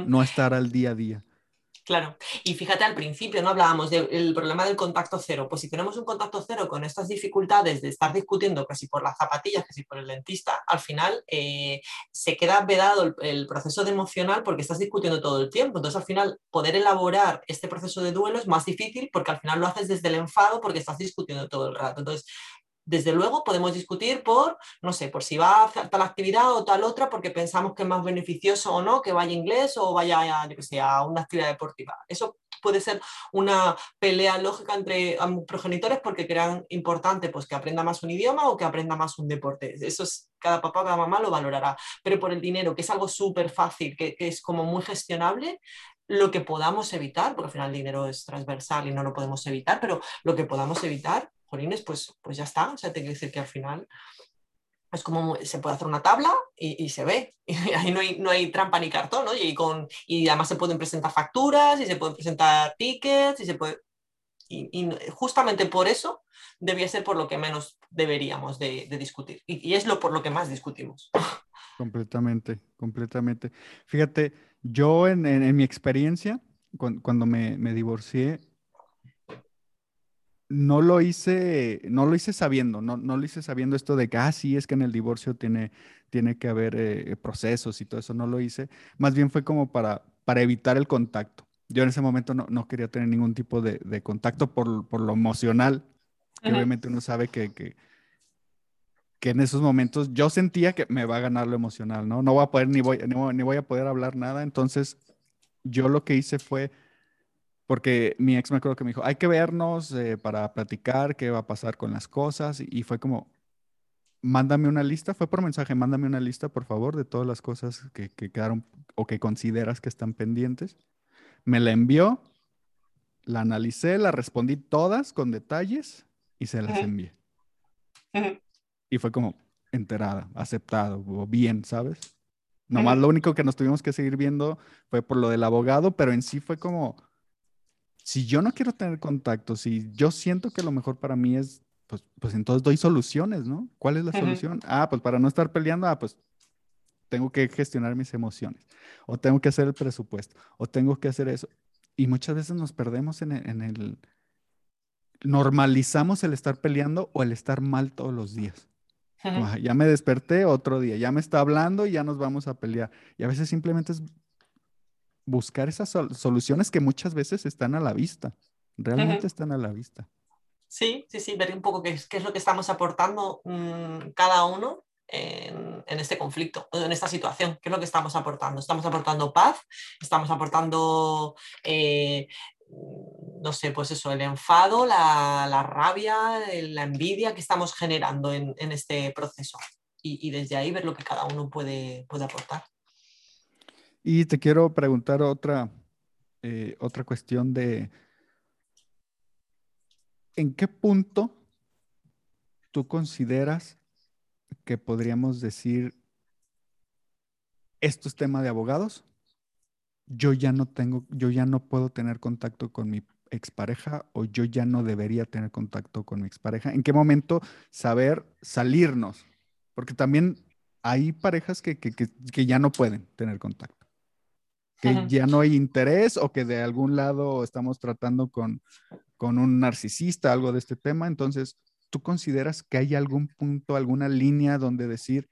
no estar al día a día. Claro, y fíjate al principio, no hablábamos del problema del contacto cero. Pues si tenemos un contacto cero con estas dificultades de estar discutiendo que si por las zapatillas, que si por el dentista, al final eh, se queda vedado el, el, proceso de emocional porque estás discutiendo todo el tiempo. Entonces al final poder elaborar este proceso de duelo es más difícil porque al final lo haces desde el enfado porque estás discutiendo todo el rato. Entonces desde luego podemos discutir por, no sé, por si va a tal actividad o tal otra, porque pensamos que es más beneficioso o no que vaya inglés o vaya yo que sé, a una actividad deportiva. Eso puede ser una pelea lógica entre ambos progenitores porque crean importante pues, que aprenda más un idioma o que aprenda más un deporte. Eso es, cada papá o cada mamá lo valorará. Pero por el dinero, que es algo súper fácil, que, que es como muy gestionable, lo que podamos evitar, porque al final el dinero es transversal y no lo podemos evitar, pero lo que podamos evitar jolines, pues, pues ya está. O sea, te quiero decir que al final es como se puede hacer una tabla y, se ve. Y ahí no hay, no hay, trampa ni cartón, ¿no? Y, con, y además se pueden presentar facturas y se pueden presentar tickets y se puede... Y, justamente por eso debía ser por lo que menos deberíamos de, discutir. Y, es lo por lo que más discutimos. Completamente, completamente. Fíjate, yo en, en, mi experiencia, cuando, cuando me, me divorcié, no lo hice, no lo hice sabiendo, no, no lo hice sabiendo esto de que, ah, sí, es que en el divorcio tiene, tiene que haber eh, procesos y todo eso, no lo hice. Más bien fue como para, para evitar el contacto. Yo en ese momento no, no quería tener ningún tipo de, de contacto por, por, lo emocional, que obviamente uno sabe que, que, que, en esos momentos yo sentía que me va a ganar lo emocional, ¿no? No voy a poder, ni voy, ni voy a poder hablar nada. Entonces, yo lo que hice fue porque mi ex me acuerdo que me dijo, hay que vernos eh, para platicar qué va a pasar con las cosas. Y fue como, mándame una lista, fue por mensaje, mándame una lista, por favor, de todas las cosas que, quedaron o que consideras que están pendientes. Me la envió, la analicé, la respondí todas con detalles y se las envié. Y fue como enterada, aceptado, o bien, ¿sabes? Nomás lo único que nos tuvimos que seguir viendo fue por lo del abogado, pero en sí fue como si yo no quiero tener contacto, si yo siento que lo mejor para mí es, pues, pues entonces doy soluciones, ¿no? ¿Cuál es la solución? Ah, pues para no estar peleando, ah, pues tengo que gestionar mis emociones, o tengo que hacer el presupuesto, o tengo que hacer eso. Y muchas veces nos perdemos en el, en el normalizamos el estar peleando o el estar mal todos los días. ya me desperté otro día, ya me está hablando y ya nos vamos a pelear. Y a veces simplemente es buscar esas soluciones que muchas veces están a la vista, realmente están a la vista. Sí, sí, sí, ver un poco qué, qué es lo que estamos aportando mm, cada uno en, en, este conflicto, en esta situación, qué es lo que estamos aportando. Estamos aportando paz, estamos aportando, eh, no sé, pues eso, el enfado, la, la rabia, la envidia que estamos generando en, en este proceso. Y, y, desde ahí ver lo que cada uno puede, puede aportar. Y te quiero preguntar otra, eh, otra cuestión de, ¿en qué punto tú consideras que podríamos decir, esto es tema de abogados? Yo ya no tengo, yo ya no puedo tener contacto con mi expareja o yo ya no debería tener contacto con mi expareja. ¿En qué momento saber salirnos? Porque también hay parejas que, que ya no pueden tener contacto que ya no hay interés o que de algún lado estamos tratando con, con un narcisista, algo de este tema. Entonces, ¿tú consideras que hay algún punto, alguna línea donde decir,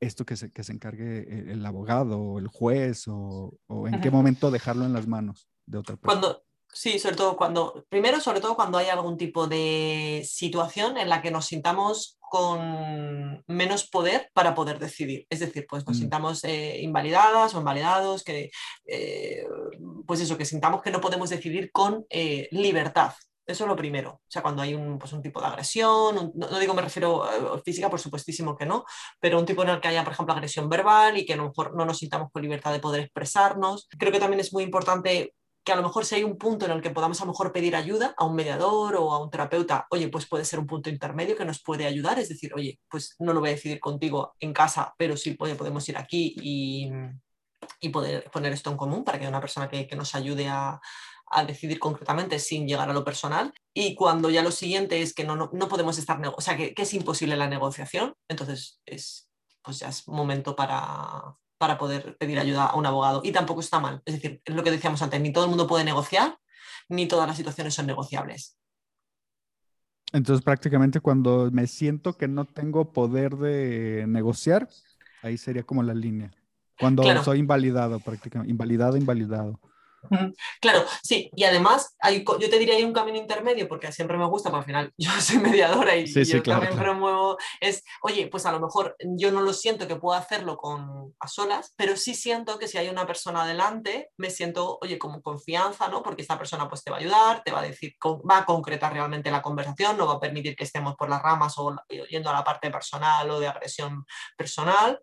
esto que se, que se encargue el abogado o el juez o, en qué momento dejarlo en las manos de otra persona. Cuando, sí, sobre todo cuando, primero, sobre todo cuando hay algún tipo de situación en la que nos sintamos con menos poder para poder decidir. Es decir, pues nos mm. sintamos eh, invalidadas o invalidados, que, eh, pues eso, que sintamos que no podemos decidir con eh, libertad. Eso es lo primero. O sea, cuando hay un, pues un tipo de agresión, no, digo me refiero a física, por supuestísimo que no, pero un tipo en el que haya, por ejemplo, agresión verbal y que a lo mejor no nos sintamos con libertad de poder expresarnos. Creo que también es muy importante que a lo mejor si hay un punto en el que podamos a lo mejor pedir ayuda a un mediador o a un terapeuta, oye, pues puede ser un punto intermedio que nos puede ayudar, es decir, oye, pues no lo voy a decidir contigo en casa, pero sí podemos ir aquí y, y poder poner esto en común para que haya una persona que, que nos ayude a, a decidir concretamente sin llegar a lo personal. Y cuando ya lo siguiente es que no, no, podemos estar, o sea, que, es imposible la negociación, entonces es, pues ya es momento para, para poder pedir ayuda a un abogado. Y tampoco está mal. Es decir, es lo que decíamos antes, ni todo el mundo puede negociar, ni todas las situaciones son negociables. Entonces, prácticamente cuando me siento que no tengo poder de negociar, ahí sería como la línea. Cuando soy invalidado, prácticamente, invalidado, invalidado. Claro, sí, y además hay, yo te diría hay un camino intermedio porque siempre me gusta, porque al final yo soy mediadora y, yo también promuevo, es, oye, pues a lo mejor yo no lo siento que pueda hacerlo con, a solas, pero sí siento que si hay una persona adelante, me siento, oye, como confianza, ¿no? Porque esta persona pues te va a ayudar, te va a decir, va a concretar realmente la conversación, no va a permitir que estemos por las ramas o yendo a la parte personal o de agresión personal,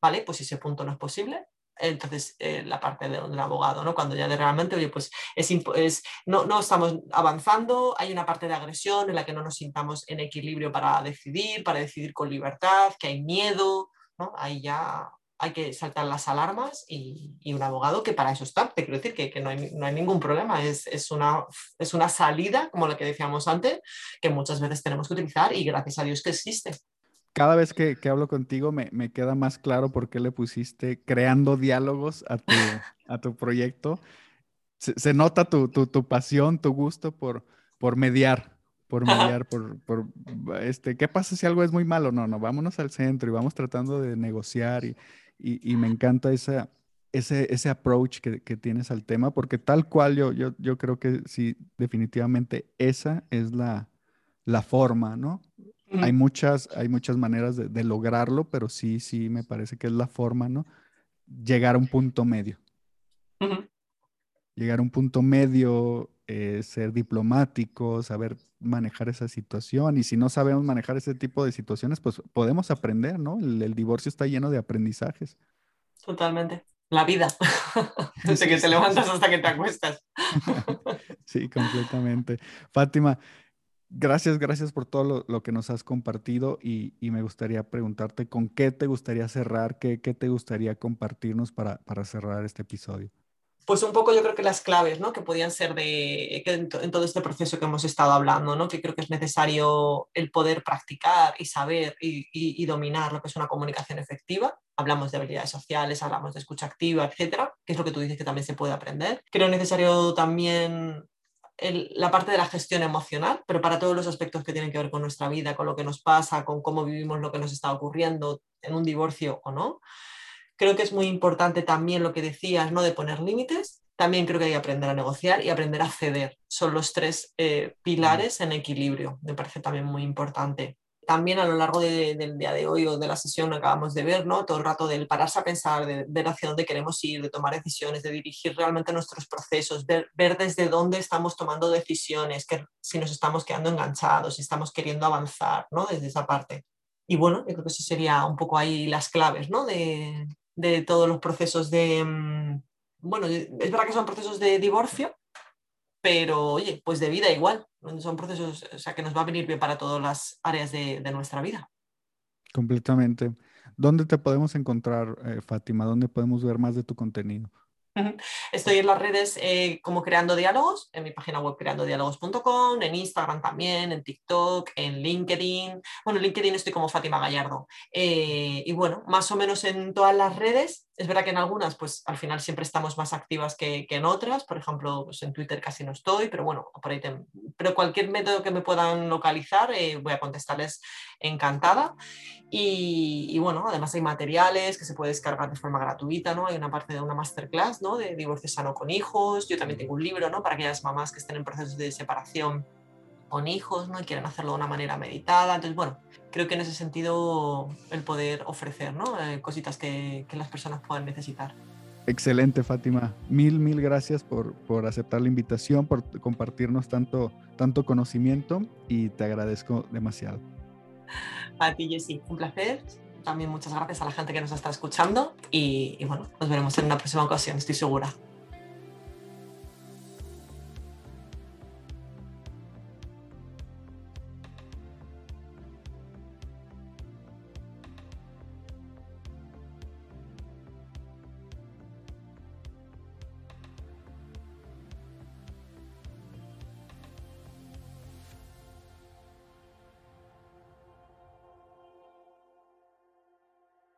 ¿vale? Pues si ese punto no es posible, entonces eh, la parte del, abogado, ¿no? Cuando ya de realmente, oye, pues es, es no, no, estamos avanzando, hay una parte de agresión en la que no nos sintamos en equilibrio para decidir, para decidir con libertad, que hay miedo, ¿no? Ahí ya hay que saltar las alarmas y, y un abogado que para eso está, te quiero decir que, que no, hay, no, hay, ningún problema, es, es, una, es una salida, como la que decíamos antes, que muchas veces tenemos que utilizar y gracias a Dios que existe cada vez que, hablo contigo me, queda más claro por qué le pusiste creando diálogos a tu, a tu proyecto. Se, nota tu, pasión, tu gusto por, por mediar, por mediar, por, este, ¿qué pasa si algo es muy malo? No, no, vámonos al centro y vamos tratando de negociar y, me encanta esa, ese, ese approach que, tienes al tema, porque tal cual yo, yo, yo creo que sí, definitivamente esa es la, la forma, ¿no? Hay muchas, hay muchas maneras de, lograrlo, pero sí, sí, me parece que es la forma, ¿no? Llegar a un punto medio. Llegar a un punto medio, eh, ser diplomático, saber manejar esa situación. Y si no sabemos manejar ese tipo de situaciones, pues podemos aprender, ¿no? El, divorcio está lleno de aprendizajes. Totalmente. La vida. Desde que te levantas hasta que te acuestas. sí, completamente. Fátima, Gracias, gracias por todo lo, que nos has compartido y, me gustaría preguntarte con qué te gustaría cerrar, qué, te gustaría compartirnos para, cerrar este episodio. Pues un poco yo creo que las claves, ¿no? Que podían ser de, en, todo este proceso que hemos estado hablando, ¿no? Que creo que es necesario el poder practicar y saber y, y, y dominar lo que es una comunicación efectiva. Hablamos de habilidades sociales, hablamos de escucha activa, etcétera, que es lo que tú dices que también se puede aprender. Creo necesario también la parte de la gestión emocional, pero para todos los aspectos que tienen que ver con nuestra vida, con lo que nos pasa, con cómo vivimos lo que nos está ocurriendo en un divorcio o no. Creo que es muy importante también lo que decías, ¿no? De poner límites. También creo que hay que aprender a negociar y aprender a ceder. Son los tres eh, pilares en equilibrio. Me parece también muy importante también a lo largo del día de hoy o de la sesión acabamos de ver, ¿no? Todo el rato del pararse a pensar, de ver hacia dónde queremos ir, de tomar decisiones, de dirigir realmente nuestros procesos, ver, ver desde dónde estamos tomando decisiones, que si nos estamos quedando enganchados, si estamos queriendo avanzar, ¿no? Desde esa parte. Y bueno, yo creo que eso sería un poco ahí las claves, ¿no? De, de todos los procesos de... Mm, bueno, es verdad que son procesos de divorcio, pero oye, pues de vida igual. Son procesos, o sea, que nos va a venir bien para todas las áreas de, nuestra vida. Completamente. ¿Dónde te podemos encontrar, eh, Fátima? ¿Dónde podemos ver más de tu contenido? Estoy en las redes eh, como Creando Diálogos, en mi página web creandodiálogos.com, en Instagram también, en TikTok, en LinkedIn. Bueno, en LinkedIn estoy como Fátima Gallardo. Eh, y bueno, más o menos en todas las redes Es verdad que en algunas, pues al final siempre estamos más activas que, en otras. Por ejemplo, pues, en Twitter casi no estoy, pero bueno, por ahí pero cualquier método que me puedan localizar, eh, voy a contestarles encantada. Y, bueno, además hay materiales que se puede descargar de forma gratuita, ¿no? Hay una parte de una masterclass, ¿no? De divorcio sano con hijos. Yo también tengo un libro, ¿no? Para aquellas mamás que estén en procesos de separación con hijos, ¿no? Y quieren hacerlo de una manera meditada. Entonces, bueno, creo que en ese sentido el poder ofrecer, ¿no? Eh, cositas que, que, las personas puedan necesitar. Excelente, Fátima. Mil, mil gracias por, por aceptar la invitación, por compartirnos tanto, tanto conocimiento y te agradezco demasiado. A ti, Jessy, un placer. También muchas gracias a la gente que nos está escuchando y, y bueno, nos veremos en una próxima ocasión, estoy segura.